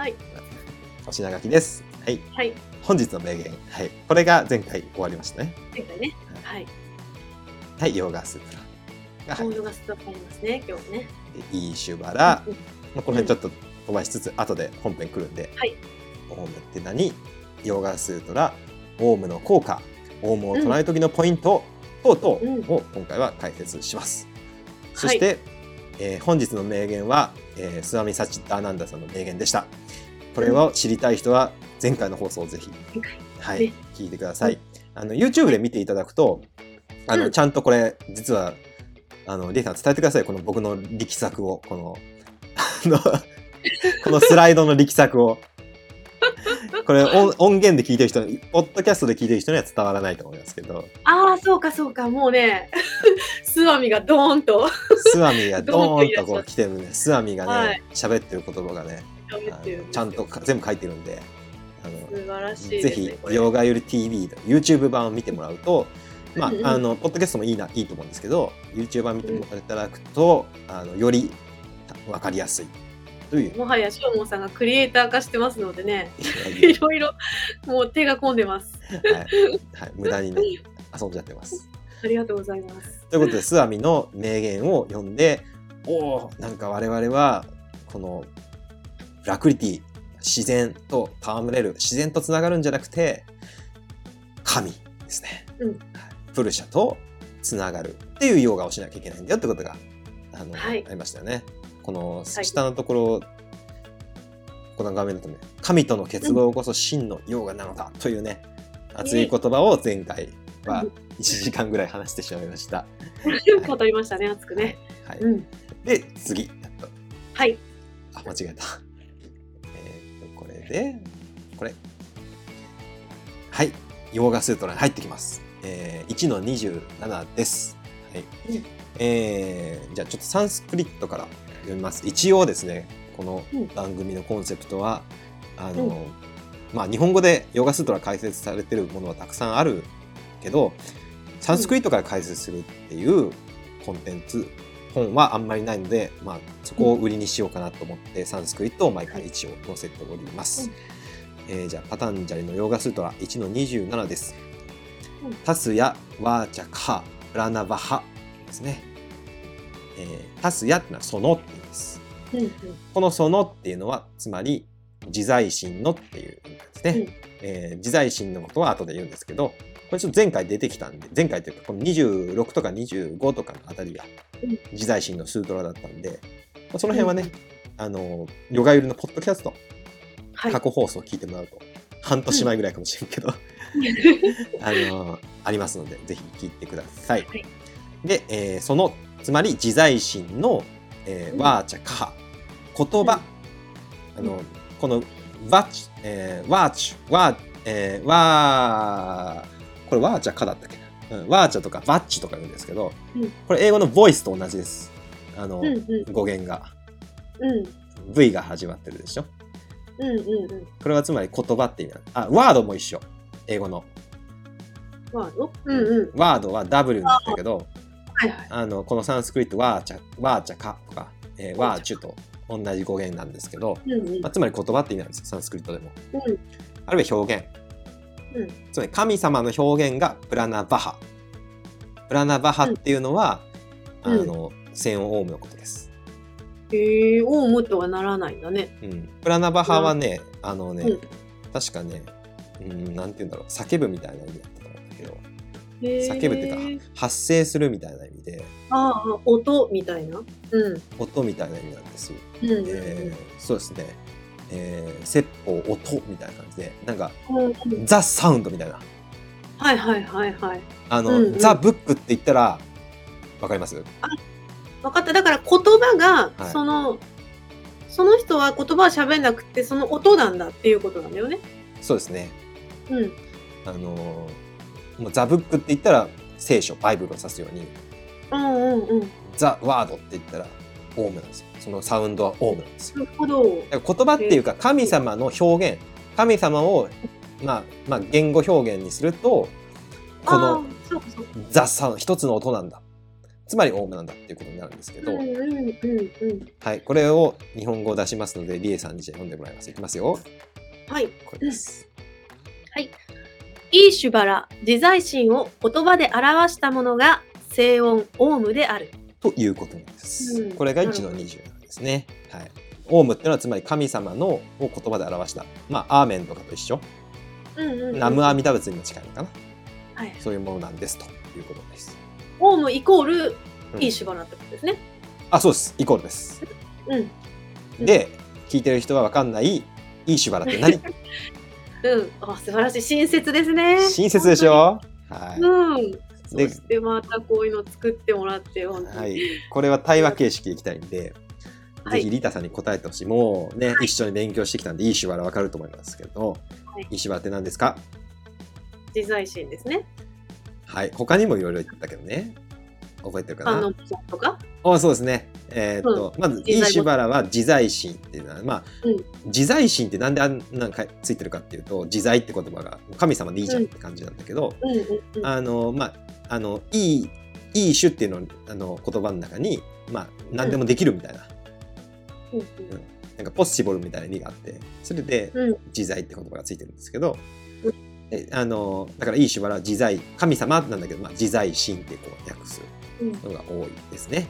ーいお品書きです。はい。はい。本日の名言。はい。これが前回終わりましたね。前回ね。はい。はい。ヨーガスープラ。が入っコードがストップありますね今日ね。てイーシュバラ、うんまあ、この辺ちょっと飛ばしつつ後で本編来るんで、はい。オウムって何？ヨーガスートラ。オウムの効果。オウムを唱える時のポイント。等うん。々を今回は解説します。そして、えー本日の名言は、えー、スワミ・サチッターナンダさんの名言でした。これを知りたい人は前回の放送をぜひ、はいね、聞いてください。あの YouTube で見ていただくと、あのうん。ちゃんとこれ実はあのリエさん伝えてください。この僕の力作を。このあの このスライドの力作を。これ音音源で聞いてる人ポッドキャストで聞いてる人には伝わらないと思いますけど。ああ、そうかそうか。もうね、スワミがドーンと。スワミがドーンとこう来てるんでスワミがはねい。喋ってる言葉がねちゃんとか全部書いてるんであの素晴らしい。ぜひヨガゆり TV の YouTube 版を見てもらうと、まあうんうん、あの、ポッドキャストもいいな、いいと思うんですけど、YouTube 版見てもらいただくと、あの、よりわかりやすいという。もはやしょうもさんがクリエイター化してますのでね、はいいろいろもう手が込んでます。はい、無駄にね、遊んじゃってます。ありがとうございます。ということで、スワミの名言を読んで、おお、なんか我々は、この、プラクリティ、自然と戯れる、自然とつながるんじゃなくて、神ですね。うんはいプルシャとつながるっていうヨガをしなきゃいけないんだよってことが、あの、はいありましたよね。このはい下のところ、この画面だとね、神との結合こそ真のヨガなのだというね、熱い言葉を前回は1時間ぐらい話してしまいました。語りましたね、熱くね。はい。うん。で、次。はい。あ、間違えた。で、これ。はい。ヨーガスートラに入ってきます。えー、1の27です。はい。うんえー、じゃあちょっとサンスクリットから読みます。一応ですね、このうん番組のコンセプトは、あの、うんまあ日本語でヨガスートラ解説されてるものはたくさんあるけど、サンスクリットから解説するっていうコンテンツ、本はあんまりないので、まあ、そこを売りにしようかなと思って、サンスクリットを毎回一応載せております。えーじゃあ、パタンジャリのヨーガスートラ1の27ですうん。タスヤ、ワーチャカラナバハですね。えータスヤっていうのはそのって言います。うんうん。このそのっていうのは、つまり、自在心のっていう意味なんですね。うんえー自在心のことは後で言うんですけど、これちょっと前回出てきたんで、前回というかこの26とか25とかのあたりがうん。自在心のスートラだったんで、まあ、その辺はね、あの、ヨガユリのポッドキャスト、はい。過去放送を聞いてもらうと、半年前ぐらいかもしれんけど、あの、ありますので、ぜひ聞いてください。はい。で、えーその、つまり自在心の、えーうん。ワーチャカハ、言葉、あの、この、ワッチ、えーワーチー、えーワー、これワーチャカだったっけ？な、うん、ワーチャとかバッチとか言うんですけど、うんこれ英語のボイスと同じです。あの、うんうん語源が。うん。V が始まってるでしょ？うんうんうん。これはつまり言葉って意味なんあ、ワードも一緒。英語の。ワード？うんうん。ワードは W になってるけど、はいはい。あの、このサンスクリット、ワーチャ、ワーチャカとか、えーワーチュと同じ語源なんですけど、うんうんまあ、つまり言葉って意味なんですよ、サンスクリットでも。うんあるいは表現。うんつまり神様の表現がプラナバハ。プラナバハっていうのは、うんあの、セオンオウムのことです。へえ、オウムとはならないんだね。うん。プラナバハはね、あのね、うん確かね、うん、なんて言うんだろう、叫ぶみたいな意味だったと思うんだけど、叫ぶっていうか、発声するみたいな意味で、ああ、音みたいな。うん。音みたいな意味なんですよ。うんえーそうですね、えー、説法、音みたいな感じで、なんか、うんうんザ・サウンドみたいな。はいはいはいはい。あの、うんうんザ・ブックって言ったら、わかります？分かった。だから言葉が、はいその、その人は言葉は喋んなくて、その音なんだっていうことなんだよね。そうですね。うん。あのーもうザ・ブックって言ったら、聖書、バイブルを指すように、うんうんうん。ザ・ワードって言ったら、オウムなんですよ。そのサウンドはオウムなんですよ。言葉っていうか、神様の表現、神様を、まあ、まあ、言語表現にすると、こあのーそうかそうか。ザ・サウンド、一つの音なんだ。つまりオウムなんだっていうことになるんですけど。はい、これを日本語を出しますので、リエさんにじゃあ読んでもらいます。いきますよ。はい。これです。イーシュバラ、自在心を言葉で表したものが、静音、オウムである。ということなんです。うんこれが1の27ですね。はい。オウムっていうのはつまり神様のを言葉で表した。まあ、アーメンとかと一緒。うんうんうん。ナムアミダ仏にも近いのかな。はい。そういうものなんですということです。オウムイコールうんいいしばらってことですね。あ、そうです。イコールです。うん。うんで、聞いてる人はわかんない、いいしばらって何？うん。あ、素晴らしい。親切ですね。親切でしょ？はい。うん。そでしてまたこういうの作ってもらって、本当に。はい、これは対話形式でいきたいんで、はいぜひリタさんに答えてほしい。もうね、一緒に勉強してきたんで、いい手話わかると思いますけど、はいいい手話って何ですか？自在心ですね。はい。他にもいろいろ言ったけどね。覚えてるかな？あそうですね。えーっと、まず、いいしばらは自在心っていうのは、まあ、うん。自在心ってなんであんなんかついてるかっていうと、自在って言葉が神様でいいじゃんって感じなんだけど、うんうんうん。あの、まあ、あの、いい、いい種っていうのあの言葉の中に、まあ、何でもできるみたいな、うん。うんなんかポッシブルみたいな意味があって、それでうん。自在って言葉がついてるんですけど、あの、だからいい種は自在、神様なんだけど、まあ、自在神ってこう訳す。うんのが多いですね。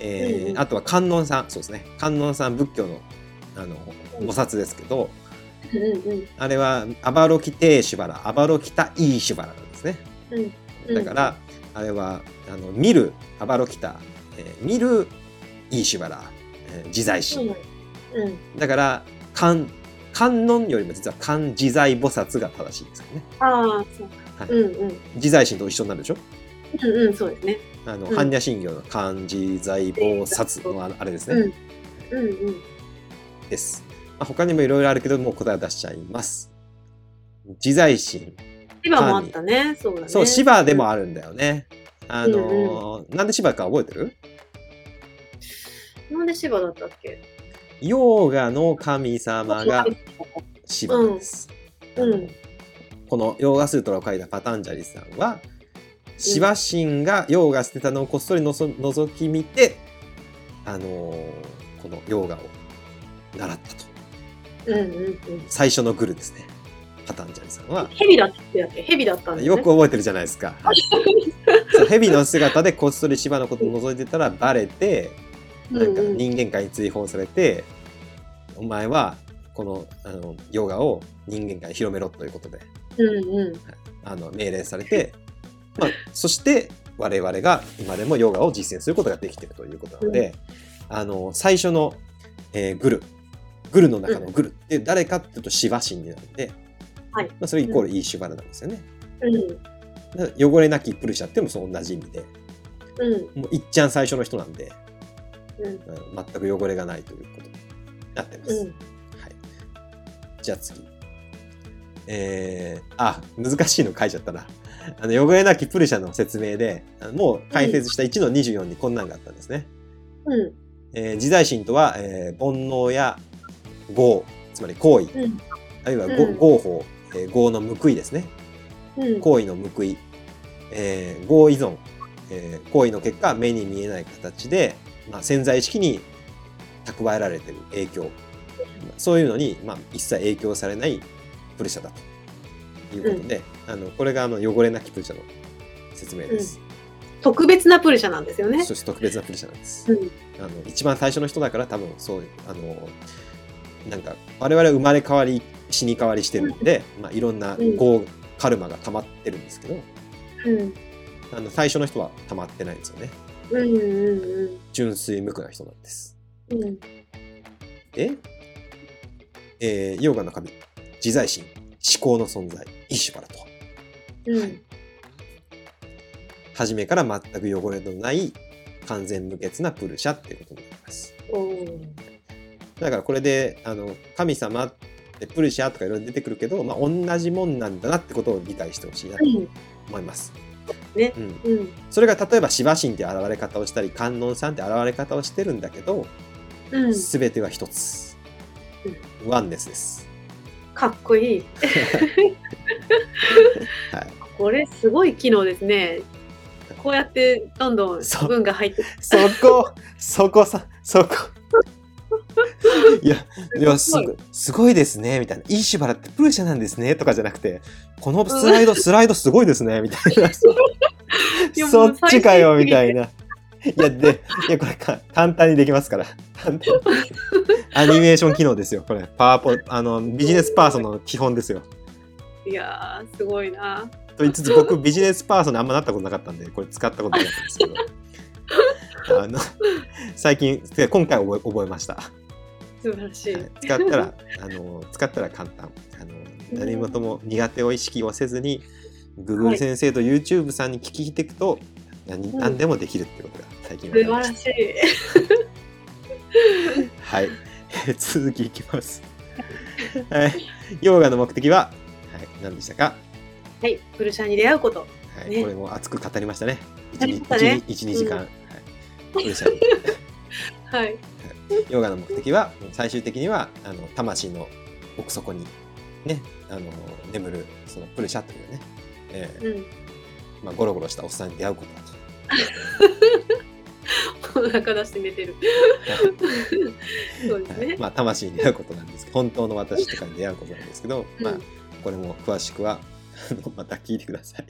えーあとは観音さん、そうですね。観音さん仏教のあのうん菩薩ですけど、あれはアバロキテーシュバラ、アバロキタイーシュバラなんですね。うんだから、あれはあの見るアバロキタ、えー見るイーシュバラ、えー自在心。だから観観音よりも実は観自在菩薩が正しいですよね。ああ、そうか。はいうんうん。自在心と一緒になるでしょ？うんうん、そうですね。あの、うん般若心経の観自在菩薩のあれですね。うん。うんうん。です。まあ、他にもいろいろあるけど、もう答えを出しちゃいます。自在心。芝もあったね。そうだね。そう、芝でもあるんだよね。あのーなんで芝か覚えてる？なんで芝だったっけ？ヨーガの神様が芝です。うんあのこのヨーガスートラを書いたパタンジャリさんは、芝神がヨーガ捨てたのをこっそりのぞ覗き見て、あのーこのヨーガを習ったと。うんうんうん。最初のグルですね。パタンジャリさんは。蛇だっけ蛇だったんだよく覚えてるじゃないですか。そう蛇の姿でこっそり芝のことを覗いてたらバレて、なんかうんうん人間界に追放されて、お前はこのあのヨガを人間界に広めろということでうんうん。あの命令されて、まあ、そして我々が今でもヨガを実践することができているということなので、あの最初の、えーグルグルの中のグルって誰かっていうとシバ神になるんで、はいまあ、それイコールイーシュバラなんですよね。うん汚れなきプルシャってもその同じ意味で、うんもういっちゃん最初の人なんで、うんうん全く汚れがないということになってます。うん。はい。じゃあ次。えー、あ、難しいの書いちゃったな。あの汚れなきプルシャの説明で、もう解説した1の24にこんなんがあったんですね。うん。えー自在心とは、えー煩悩や業、つまり行為、うん。あるいはごうん。合法、えー業の報いですね。うん。行為の報い、えー合依存、えー行為の結果目に見えない形で、まあ、潜在意識に蓄えられている影響。そういうのに、まあ、一切影響されないプルシャだということで、あのこれがあの汚れなきプルシャの説明です。特別なプルシャなんですよね。そして特別なプルシャなんです。うんあの一番最初の人だから多分そういうあのなんか我々は生まれ変わり死に変わりしてるんで、まあ、いろんなうん業、カルマが溜まってるんですけどうんあの最初の人は溜まってないんですよね。うんうん純粋無垢な人なんです。うんうん。で、えー、ヨーガの神、自在心、思考の存在、イシュバラとは、うん初めから全く汚れのない完全無欠なプルシャっていうことになります。だからこれで、あの、神様ってプルシャとかいろいろ出てくるけど、まあ、同じもんなんだなってことを理解してほしいなとうん思います。ねうん。うんそれが例えば、シバ神って現れ方をしたり、観音さんって現れ方をしてるんだけど、うん。すべては一つ。ワンネスです。かっこいい。はい。これすごい機能ですね。こうやってどんどん文が入ってそこ、そこさ、そこ。いや、いやすすごいですね、みたいな。いいしばらってプルシャなんですね、とかじゃなくて、このスライド、スライドすごいですね、みたいな。そっちかよ、みたいな。いや、で、いや、これか、簡単にできますから。簡単にアニメーション機能ですよ、これ。パワポ、あの、ビジネスパーソンの基本ですよ。いやーすごいな。と言いつつ僕ビジネスパーソンにあんまなったことなかったんでこれ使ったことなかったんですけど あの最近今回覚え覚えました、は素晴らしい。い使ったらあの使ったら簡単あの何事も苦手を意識をせずに Google 先生と YouTube さんに聞きていくと何うん何でもできるってことが最近素晴分かりましらしい。たはい 続きいきます。はい。ヨガの目的は、はい、何でしたか？はい、プルシャに出会うこと。はい、ね。これも熱く語りましたね。語りましたね。1、2時間。うん。はい。プレッシャーに はい。ヨガの目的は、最終的には、あの魂の奥底に、ね、あの眠る、そのプルシャというね、えーうん。まあ、ゴロゴロしたおっさんに出会うことだお腹出して寝てる。そうですと。はいね。まあ、魂に出会うことなんですけど、本当の私とかに出会うことなんですけど、まあうん、これも詳しくは、また聞いてください。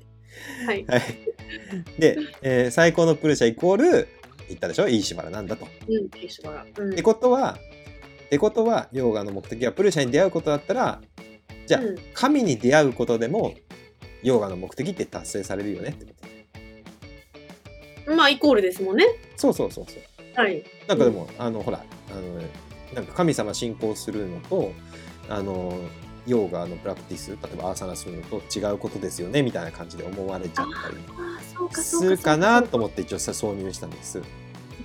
はい。はい。で、えー最高のプルシャイコール、言ったでしょ？いいしばらなんだと。うん、ケシバラ。うん。ってことは、ってことは、ヨガの目的はプルシャに出会うことだったら、じゃあ、うん神に出会うことでも、ヨガの目的って達成されるよねってこと。まあ、イコールですもんね。そうそうそうそう。はい。なんかでも、あの、ほら、あの、なんか神様信仰するのと、あの、ヨガのプラクティス、例えばアーサナするのと違うことですよねみたいな感じで思われちゃったり。するかなと思って一応挿入したんです。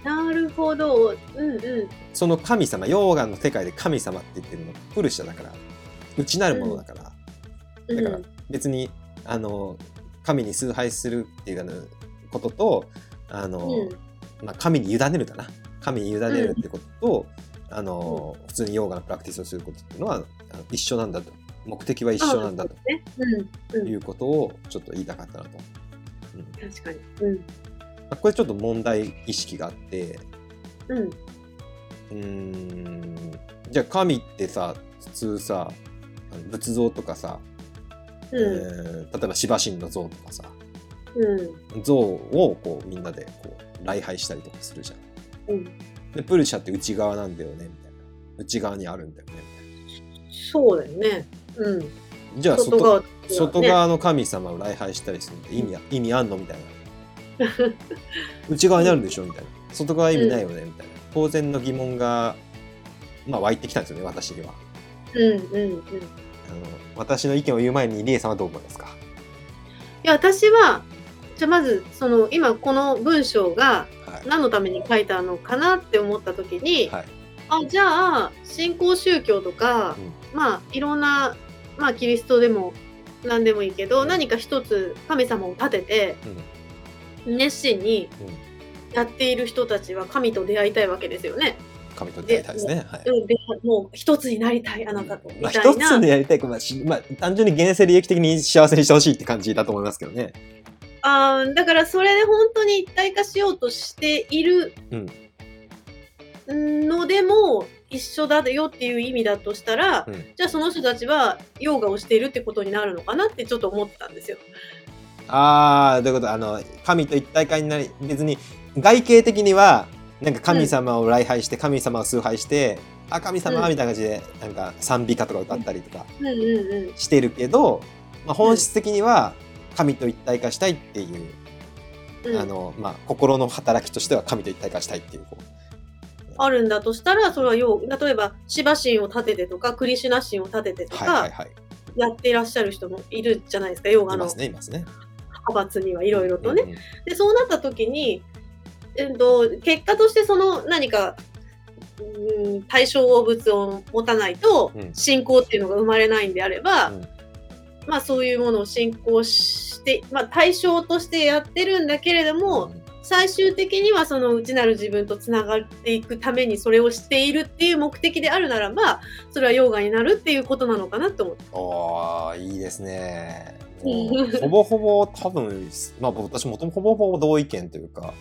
なるほど。うんうん。その神様、ヨーガの世界で神様って言ってるのプルシャだから、内なるものだから、うんだから別にあの神に崇拝するっていうこととあの、うんまあ、神に委ねるかな神に委ねるってことと、あの普通にヨーガのプラクティスをすることっていうのは一緒なんだと目的は一緒なんだとね。うん。うん。いうことをちょっと言いたかったなと。うん確かに。うん。まあ、これちょっと問題意識があってうん。じゃあ神ってさ普通さ仏像とかさ、えうん。ー例えば芝神の像とかさうん。像をこうみんなでこう礼拝したりとかするじゃん。うん。でプルシャって内側なんだよねみたいな。内側にあるんだよねみそうだよね。うん。たいなじゃあ外外側、外側の神様を礼拝したりするって意味あ意味あんのみたいな。内側にあるでしょみたいな。外側意味ないよねみたいな。当然の疑問がまあ湧いてきたんですよね私には。うんうんうん。いあの私の意見を言う前にリエさんはどう思いますか？や、私は、じゃあまず、その、今この文章がはい。何のために書いたのかなって思った時に、はい。あ、じゃあ、信仰宗教とか、まあ、いろんな、まあ、キリストでも何でもいいけど、うん。何か一つ神様を立てて、熱心にやっている人たちは神と出会いたいわけですよね。神と出会いたいですね。はい。もう一つになりたいあなたと。みまあ、たいな、一つでやりたい。か、まあしまあ、単純に現世利益的に幸せにしてほしいって感じだと思いますけどね。あーだからそれで本当に一体化しようとしているのでも一緒だよっていう意味だとしたら、うん。じゃあその人たちはヨガをしているってことになるのかなってちょっと思ったんですよ。ああ、どういうこと？あの、神と一体化になり、別に外形的には、なんか神様を礼拝して、神様を崇拝して、あ、神様うん。みたいな感じで、なんか賛美歌とか歌ったりとかうんうんうん。してるけど、まあ、本質的には神と一体化したいっていう、うんあの、まあ、心の働きとしては神と一体化したいっていう、あるんだとしたらそれはヨガ例えばシバ神を立ててとかクリシュナ神を立ててとか。やっていらっしゃる人もいるじゃないですかヨガのね、いますね。派閥にはいろいろとね。うんうんでそうなった時に、えっと、結果としてその何か、うん、対象物を持たないとうん信仰っていうのが生まれないんであれば、うんまあそういうものを信仰して、まあ、対象としてやってるんだけれども、うん最終的にはその内なる自分とつながっていくためにそれをしているっていう目的であるならばそれはヨガになるっていうことなのかなと思って。おーいいですね。ほぼほぼ多分、まあ私もともほぼほぼ同意見というか、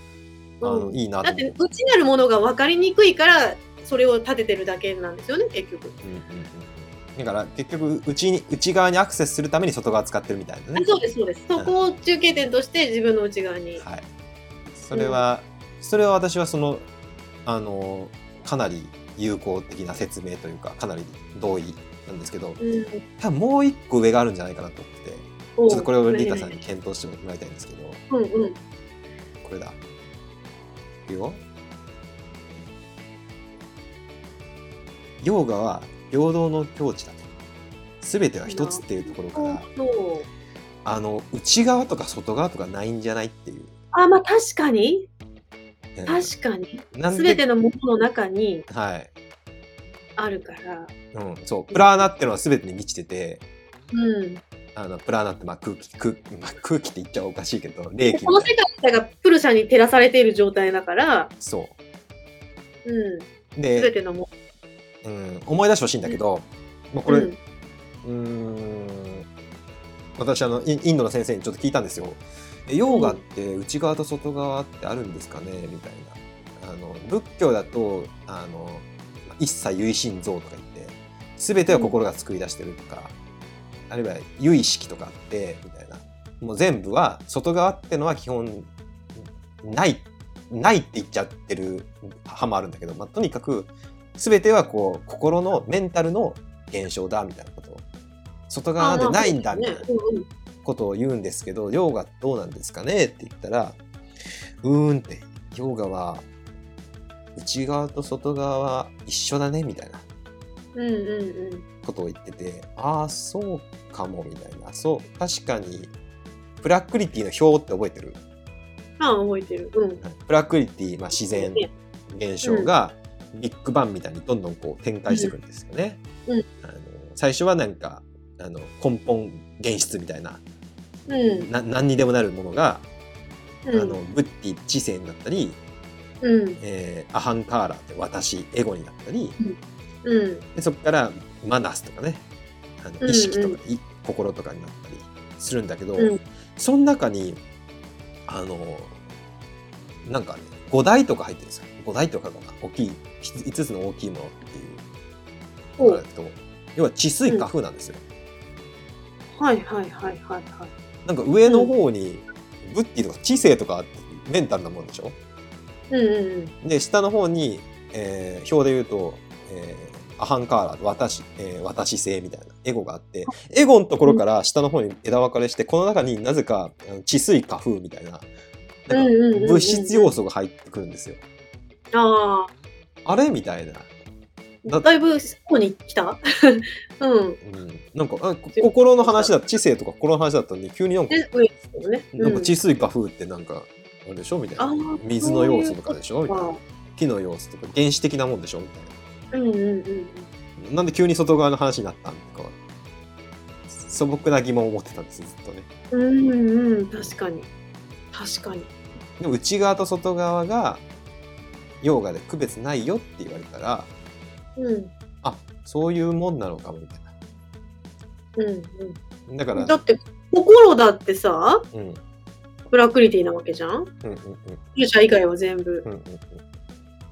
あのうんいいなだっ。て内なるものが分かりにくいからそれを立ててるだけなんですよね結局。うんうんうんだから結局内に内側にアクセスするために外側使ってるみたいなねあ。そうですそうです。そこを中継点として自分の内側に。はい。それは、それは私はそのあのかなり有効的な説明というかかなり同意なんですけど、うん多分もう一個上があるんじゃないかなと思ってて。ちょょっとこれをリータさんに検討してもらいたいんですけど、うんうん。これだ。いくよ。ヨーガは平等の境地だと。すべては一つっていうところから。あの、内側とか外側とかないんじゃないっていう。あ、まあ確かに。うん確かに。なんすべてのものの中にはい。あるから。うん、そう。プラーナってのは全てに満ちてて、うん。あの、プラーナってまあ空気、空,、まあ、空気って言っちゃおかしいけど、冷気この世界がプルシャに照らされている状態だから、そうん。う。すべで、てのもうん、思い出してほしいんだけど、もうこれ、うん私あのインドの先生にちょっと聞いたんですよ。えヨーガって内側と外側ってあるんですかね？みたいな。あの仏教だとあの一切唯心像とか言って全ては心が作り出してるとか、あるいは唯意識とかあってみたいな。もう全部は外側ってのは基本ないないって言っちゃってる派もあるんだけど、まあ、とにかく全てはこう心のメンタルの現象だみたいなことを外側なんてないんだみたいなことを言うんですけど、ヨーガどうなんですかねって言ったら、うーんって、ヨーガは内側と外側は一緒だねみたいなうんうんうん。ことを言ってて、ああ、そうかもみたいな。そう、確かに、プラクリティの表って覚えてる？ああ、覚えてる。うん。プラクリティ、まあ、自然ね現象がビッグバンみたいにどんどんこう展開していくんですよね。うんあの最初はなんかあの根本現質みたいなうん。な何にでもなるものが、うんあのブッディ知性になったり、うん。えーアハンカーラって私エゴになったりうん。でそこからマナスとかねあうんうんの意識とか、い心とかになったりするんだけど、うんその中にあのなんかね5台とか入ってるんですよ5台とかかな大きい5つの大きいものっていうと要は治水化風なんですよ、はいはいはいはいはい。なんか上の方にブッディとか知性とかメンタルなもんでしょ？うんうんで下の方に、えー表で言うと、えーアハンカーラ私、えー私性みたいなエゴがあってエゴのところから下の方に枝分かれしてこの中になぜか治水化風みたいななんかうんうんうんうんうん物質要素が入ってくるんですよ。うん。ああれ？みたいな。あ、だだいぶそこに来た？うん。うん、なんかあこ心の話だ知性とか心の話だったのに急になんかね、上ですよね。なんか治水化風ってなんかあれでしょ？みたいな水の要素とかでしょ？みたいなあ木の要素とか原始的なもんでしょ？みたいな。うんうんうんなんで急に外側の話になったんとか素朴な疑問を持ってたんですずっとね。うん。うんうん、確かに。確かに。でも内側と外側がヨーガで区別ないよって言われたらうん。あそういうもんなのかもみたいうんな。だからうん。だって、心だってさ、うんうんプラクリティなわけじゃん？うんうん勇者以外は全部。うんうん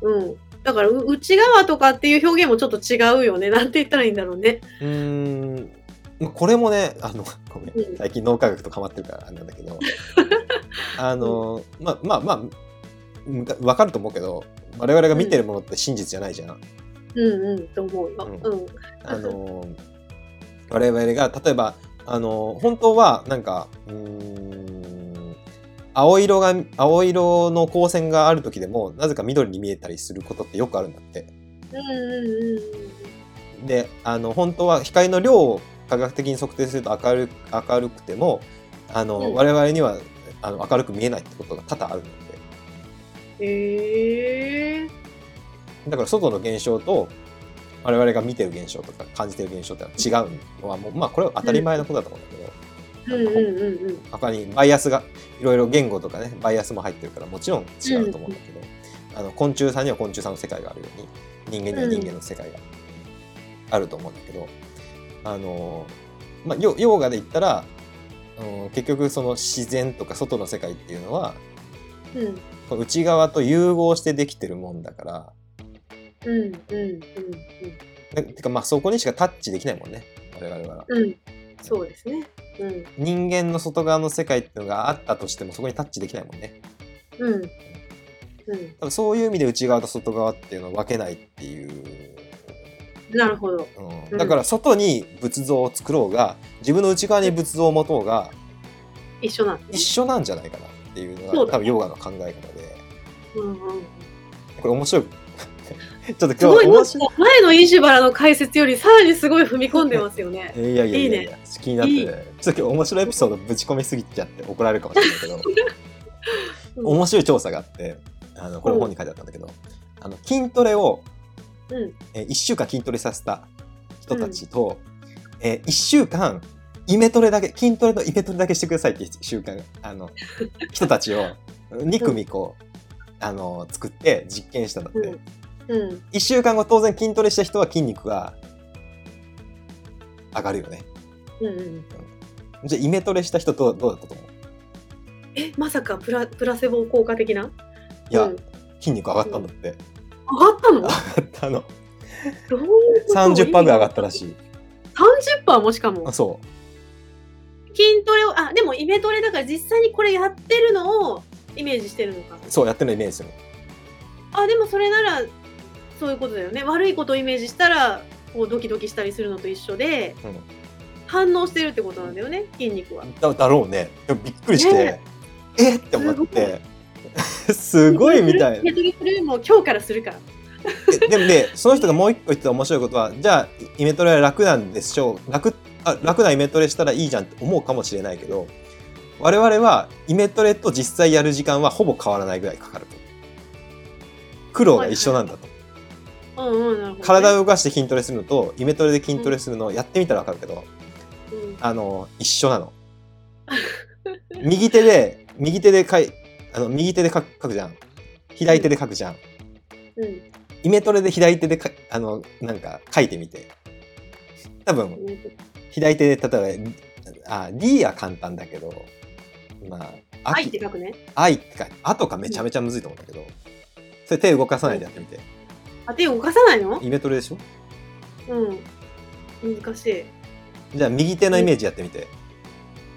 うんうん。だから、う内側とかっていう表現もちょっと違うよね。なんて言ったらいいんだろうね。うーんまあこれもねあの ごめうんん最近脳科学とかまってるからあれなんだけど あのまあまあまあ分かると思うけど我々が見てるものって真実じゃないじゃん。うんうん、と思うよ。ううん。あの 我々が例えばあの本当はなんかうーん青色が青色の光線がある時でもなぜか緑に見えたりすることってよくあるんだって。うんうんうんであの本当は光の量を科学的に測定すると明る明るくてもあの、うん我々にはあの明るく見えないってことが多々あるの。へえ。だから外の現象と我々が見てる現象とか感じてる現象って違うのはもうまあこれは当たり前のことだと思うんだけど、うんうんうんうん。他にバイアスがいろいろ言語とかねバイアスも入ってるからもちろん違うと思うんだけど、あの昆虫さんには昆虫さんの世界があるように人間には人間の世界があると思うんだけど、あのまあヨヨーガで言ったら、うん、結局その自然とか外の世界っていうのはうん内側と融合してできてるもんだからうんうんうんだてかまあそこにしかタッチできないもんね我々は。うん。うん。そうですね。うん人間の外側の世界っていうのがあったとしてもそこにタッチできないもんね。うん。うん。多分そういう意味で内側と外側っていうのを分けないっていうなるほど。うん、だから外に仏像を作ろうが自分の内側に仏像を持とうが一緒なんね一緒なんじゃないかなっていうのが多分ヨガの考え方で。うんうん。これ面白い。ちょっと今日面白い。前のイシュバラの解説よりさらにすごい踏み込んでますよね。いやいやいやいやいいね。気になって。いい。ちょっと今日面白いエピソードぶち込みすぎちゃって怒られるかもしれないけど。うん。面白い調査があってあのこれ本に書いてあったんだけど。あの筋トレを、うん。え1週間筋トレさせた人たちと、え1週間イメトレだけ筋トレのイメトレだけしてくださいっていう習慣あの人たちを2組こう、あの作って実験したんだって、うん。うん。1週間後当然筋トレした人は筋肉が上がるよね。うんうん。じゃあイメトレした人どうどうだったと思う？え、まさかプラプラセボ効果的な？いや、うん。筋肉上がったんだって、上がったの？上がったの。どういうこと？30%ぐらい上がったらしい。30%もしかも。あ。そ筋トレを、あ、でもイメトレだから実際にこれやってるのをイメージしてるのか。うそうやってるのイメージするあ、でもそれなら、そういうことだよね。悪いことをイメージしたら、こうドキドキしたりするのと一緒で、うん反応してるってことなんだよね、筋肉は。だだろうねでもびっくりして、ねえっって思ってすごいみたいイメトレするもう今日からするから。えでもねその人がもう一個言ってた面白いことはじゃあイメトレは楽なんでしょう楽あ楽なイメトレしたらいいじゃんって思うかもしれないけど我々はイメトレと実際やる時間はほぼ変わらないぐらいかかると。苦労が一緒なんだと、うんうん、なるほど、ね。体を動かして筋トレするのとイメトレで筋トレするのをやってみたら分かるけど、うん。あの一緒なの。右手で右手でかいあの右手で書く書くじゃん。左手で書くじゃん、うん。イメトレで左手でかあのなんか書いてみて。多分左手で例えばあ D は簡単だけどまああ愛って書くね。愛って書いてあとかめちゃめちゃむずいと思うんだけどそれ手動かさないでやってみてあ、手動かさないの？イメトレでしょ？うん。難しい。じゃあ右手のイメージやってみて、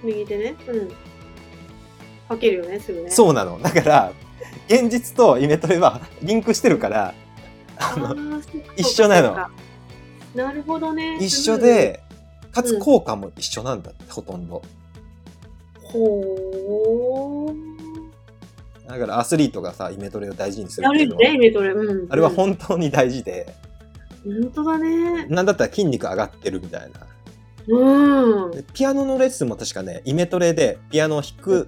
右手ね。うん。書けるよね、すぐね。う。そうなのだから現実とイメトレはリンクしてるからあの一緒なのなるほどね。一緒でかつ効果も一緒なんだってほとんどほー。だからアスリートがさイメトレを大事にするっていうのはやるよね、イメトレ。うん。あれは本当に大事で、うん本当だね。なんだったら筋肉上がってるみたいなうん。でピアノのレッスンも確かねイメトレでピアノを弾く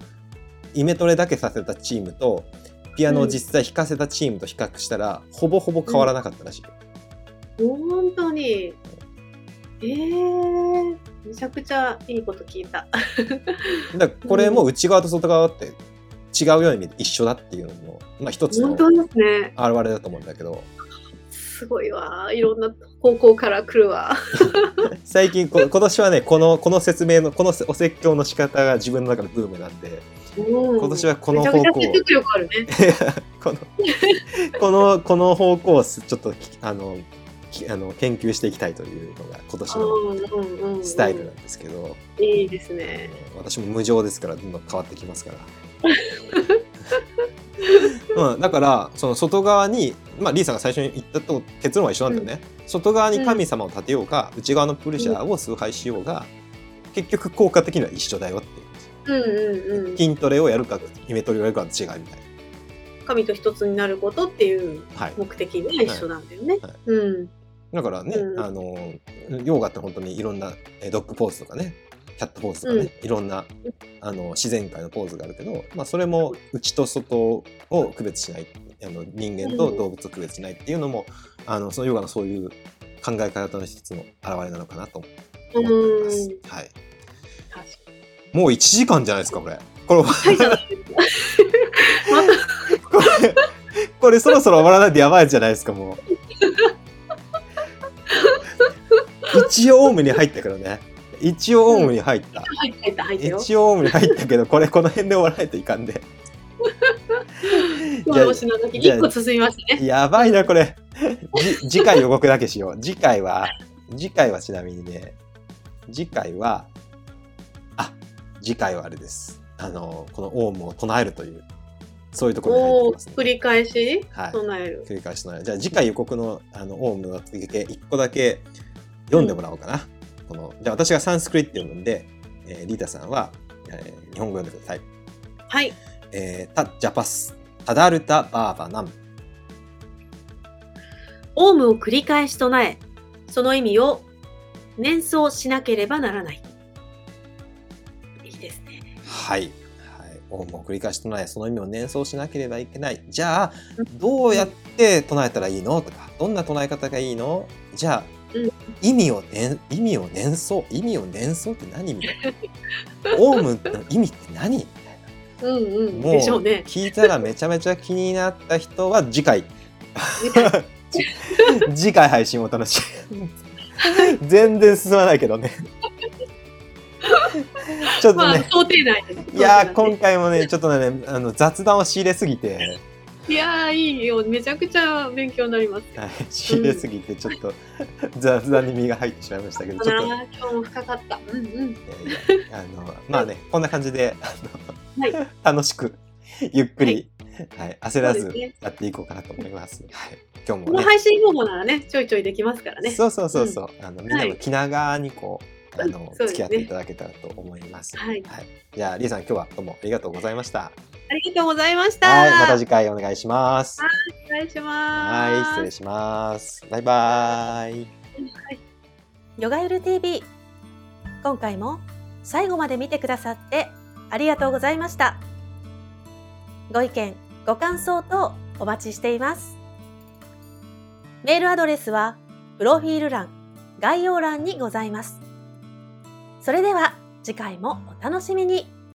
イメトレだけさせたチームとピアノを実際弾かせたチームと比較したら、ほぼほぼ変わらなかったらしい、本当に。えー、めちゃくちゃいいこと聞いた。だこれも内側と外側って違うように一緒だっていうのも、まあ、一つの本当ですね。表れだと思うんだけどすごいわ。いろんな方向から来るわ。最近こ今年はねこのこの説明のこのお説教の仕方が自分の中でブームなんで今今年はこの方向ね。このこのこの方向をちょっときあのきあの研究していきたいというのが今年のうんうんうん。スタイルなんですけど、いいですね。私も無常ですからどんどん変わってきますから。うん、だからその外側に、まあ、リーさんが最初に言ったと結論は一緒なんだよね、外側に神様を立てようが、内側のプレッシャーを崇拝しようが、結局効果的には一緒だよっていううんうんうん。筋トレをやるかイメトレをやるかの違いみたい神と一つになることっていうな。はい、目的が一緒なんだよね。はいうん。だからね、うんあのヨガって本当にいろんなえドッグポーズとかねキャットポーズとかね、いろんなあの自然界のポーズがあるけど、まあ、それも内と外を区別しないあの人間と動物を区別しないっていうのも、あのそのヨガのそういう考え方の一つの表れなのかなと思って。ます。確はい、かもう1時間じゃないですかこれ。これ これそろそろ終わらないとやばいじゃないですかもう。一応オウムに入ったからね。一応オウムに入った。一応オウムに入ったけど、これこの辺で終わらないといかんで。ね。やばいな、これ。じ次回予告だけしよう。次回は、次回はちなみにね、次回は、あ、次回はあれです。あの、このオウムを唱えるというそういうところに入ってますね。繰り返しはい備える。繰り返しのじゃあ次回予告のあのオウムの一個だけ読んでもらおうかな。このじゃあ私がサンスクリット読むんで、えーリータさんは、えー日本語読んでください。はい。えー、タジャパスタダルタバーバナムオウムを繰り返し唱え、その意味を念想しなければならない。いいですね。はい。はい。オウムを繰り返し唱え、その意味を念想しなければいけない。じゃあ、どうやって唱えたらいいの？とか、どんな唱え方がいいの？じゃあ、うん意味を念、意味を念想、意味を念想って何みたいな。オウムの意味って何みたいうんうん。な。もう。聞いたらめちゃめちゃ気になった人は次回、次回配信をお楽しみ。全然進まないけどね。ちょっとまあ、ね、想定内です。いや今回もねちょっとねあの雑談を仕入れすぎて、いやー、いいよ。めちゃくちゃ勉強になります。はい。仕入れすぎてちょっと雑談に身が入ってしまいましたけど今日も深かった。うんうん。いやあのまあねこんな感じであの、は楽しくゆっくり、はい。焦らずやっていこうかなと思います。はい、今日このもね配信方法ならね、ちょいちょいできますからね。そうそうそうそう、あのみんなはい。の気長にこう、あの ね付き合っていただけたらと思います。はいじゃあリエさん今日はどうもありがとうございました。ありがとうございました。はいまた次回お願いします。お願いします。はい失礼します。バイバイ。ヨガゆる TV 今回も最後まで見てくださってありがとうございましたご意見ご感想等お待ちしていますメールアドレスはプロフィール欄概要欄にございますそれでは次回もお楽しみに。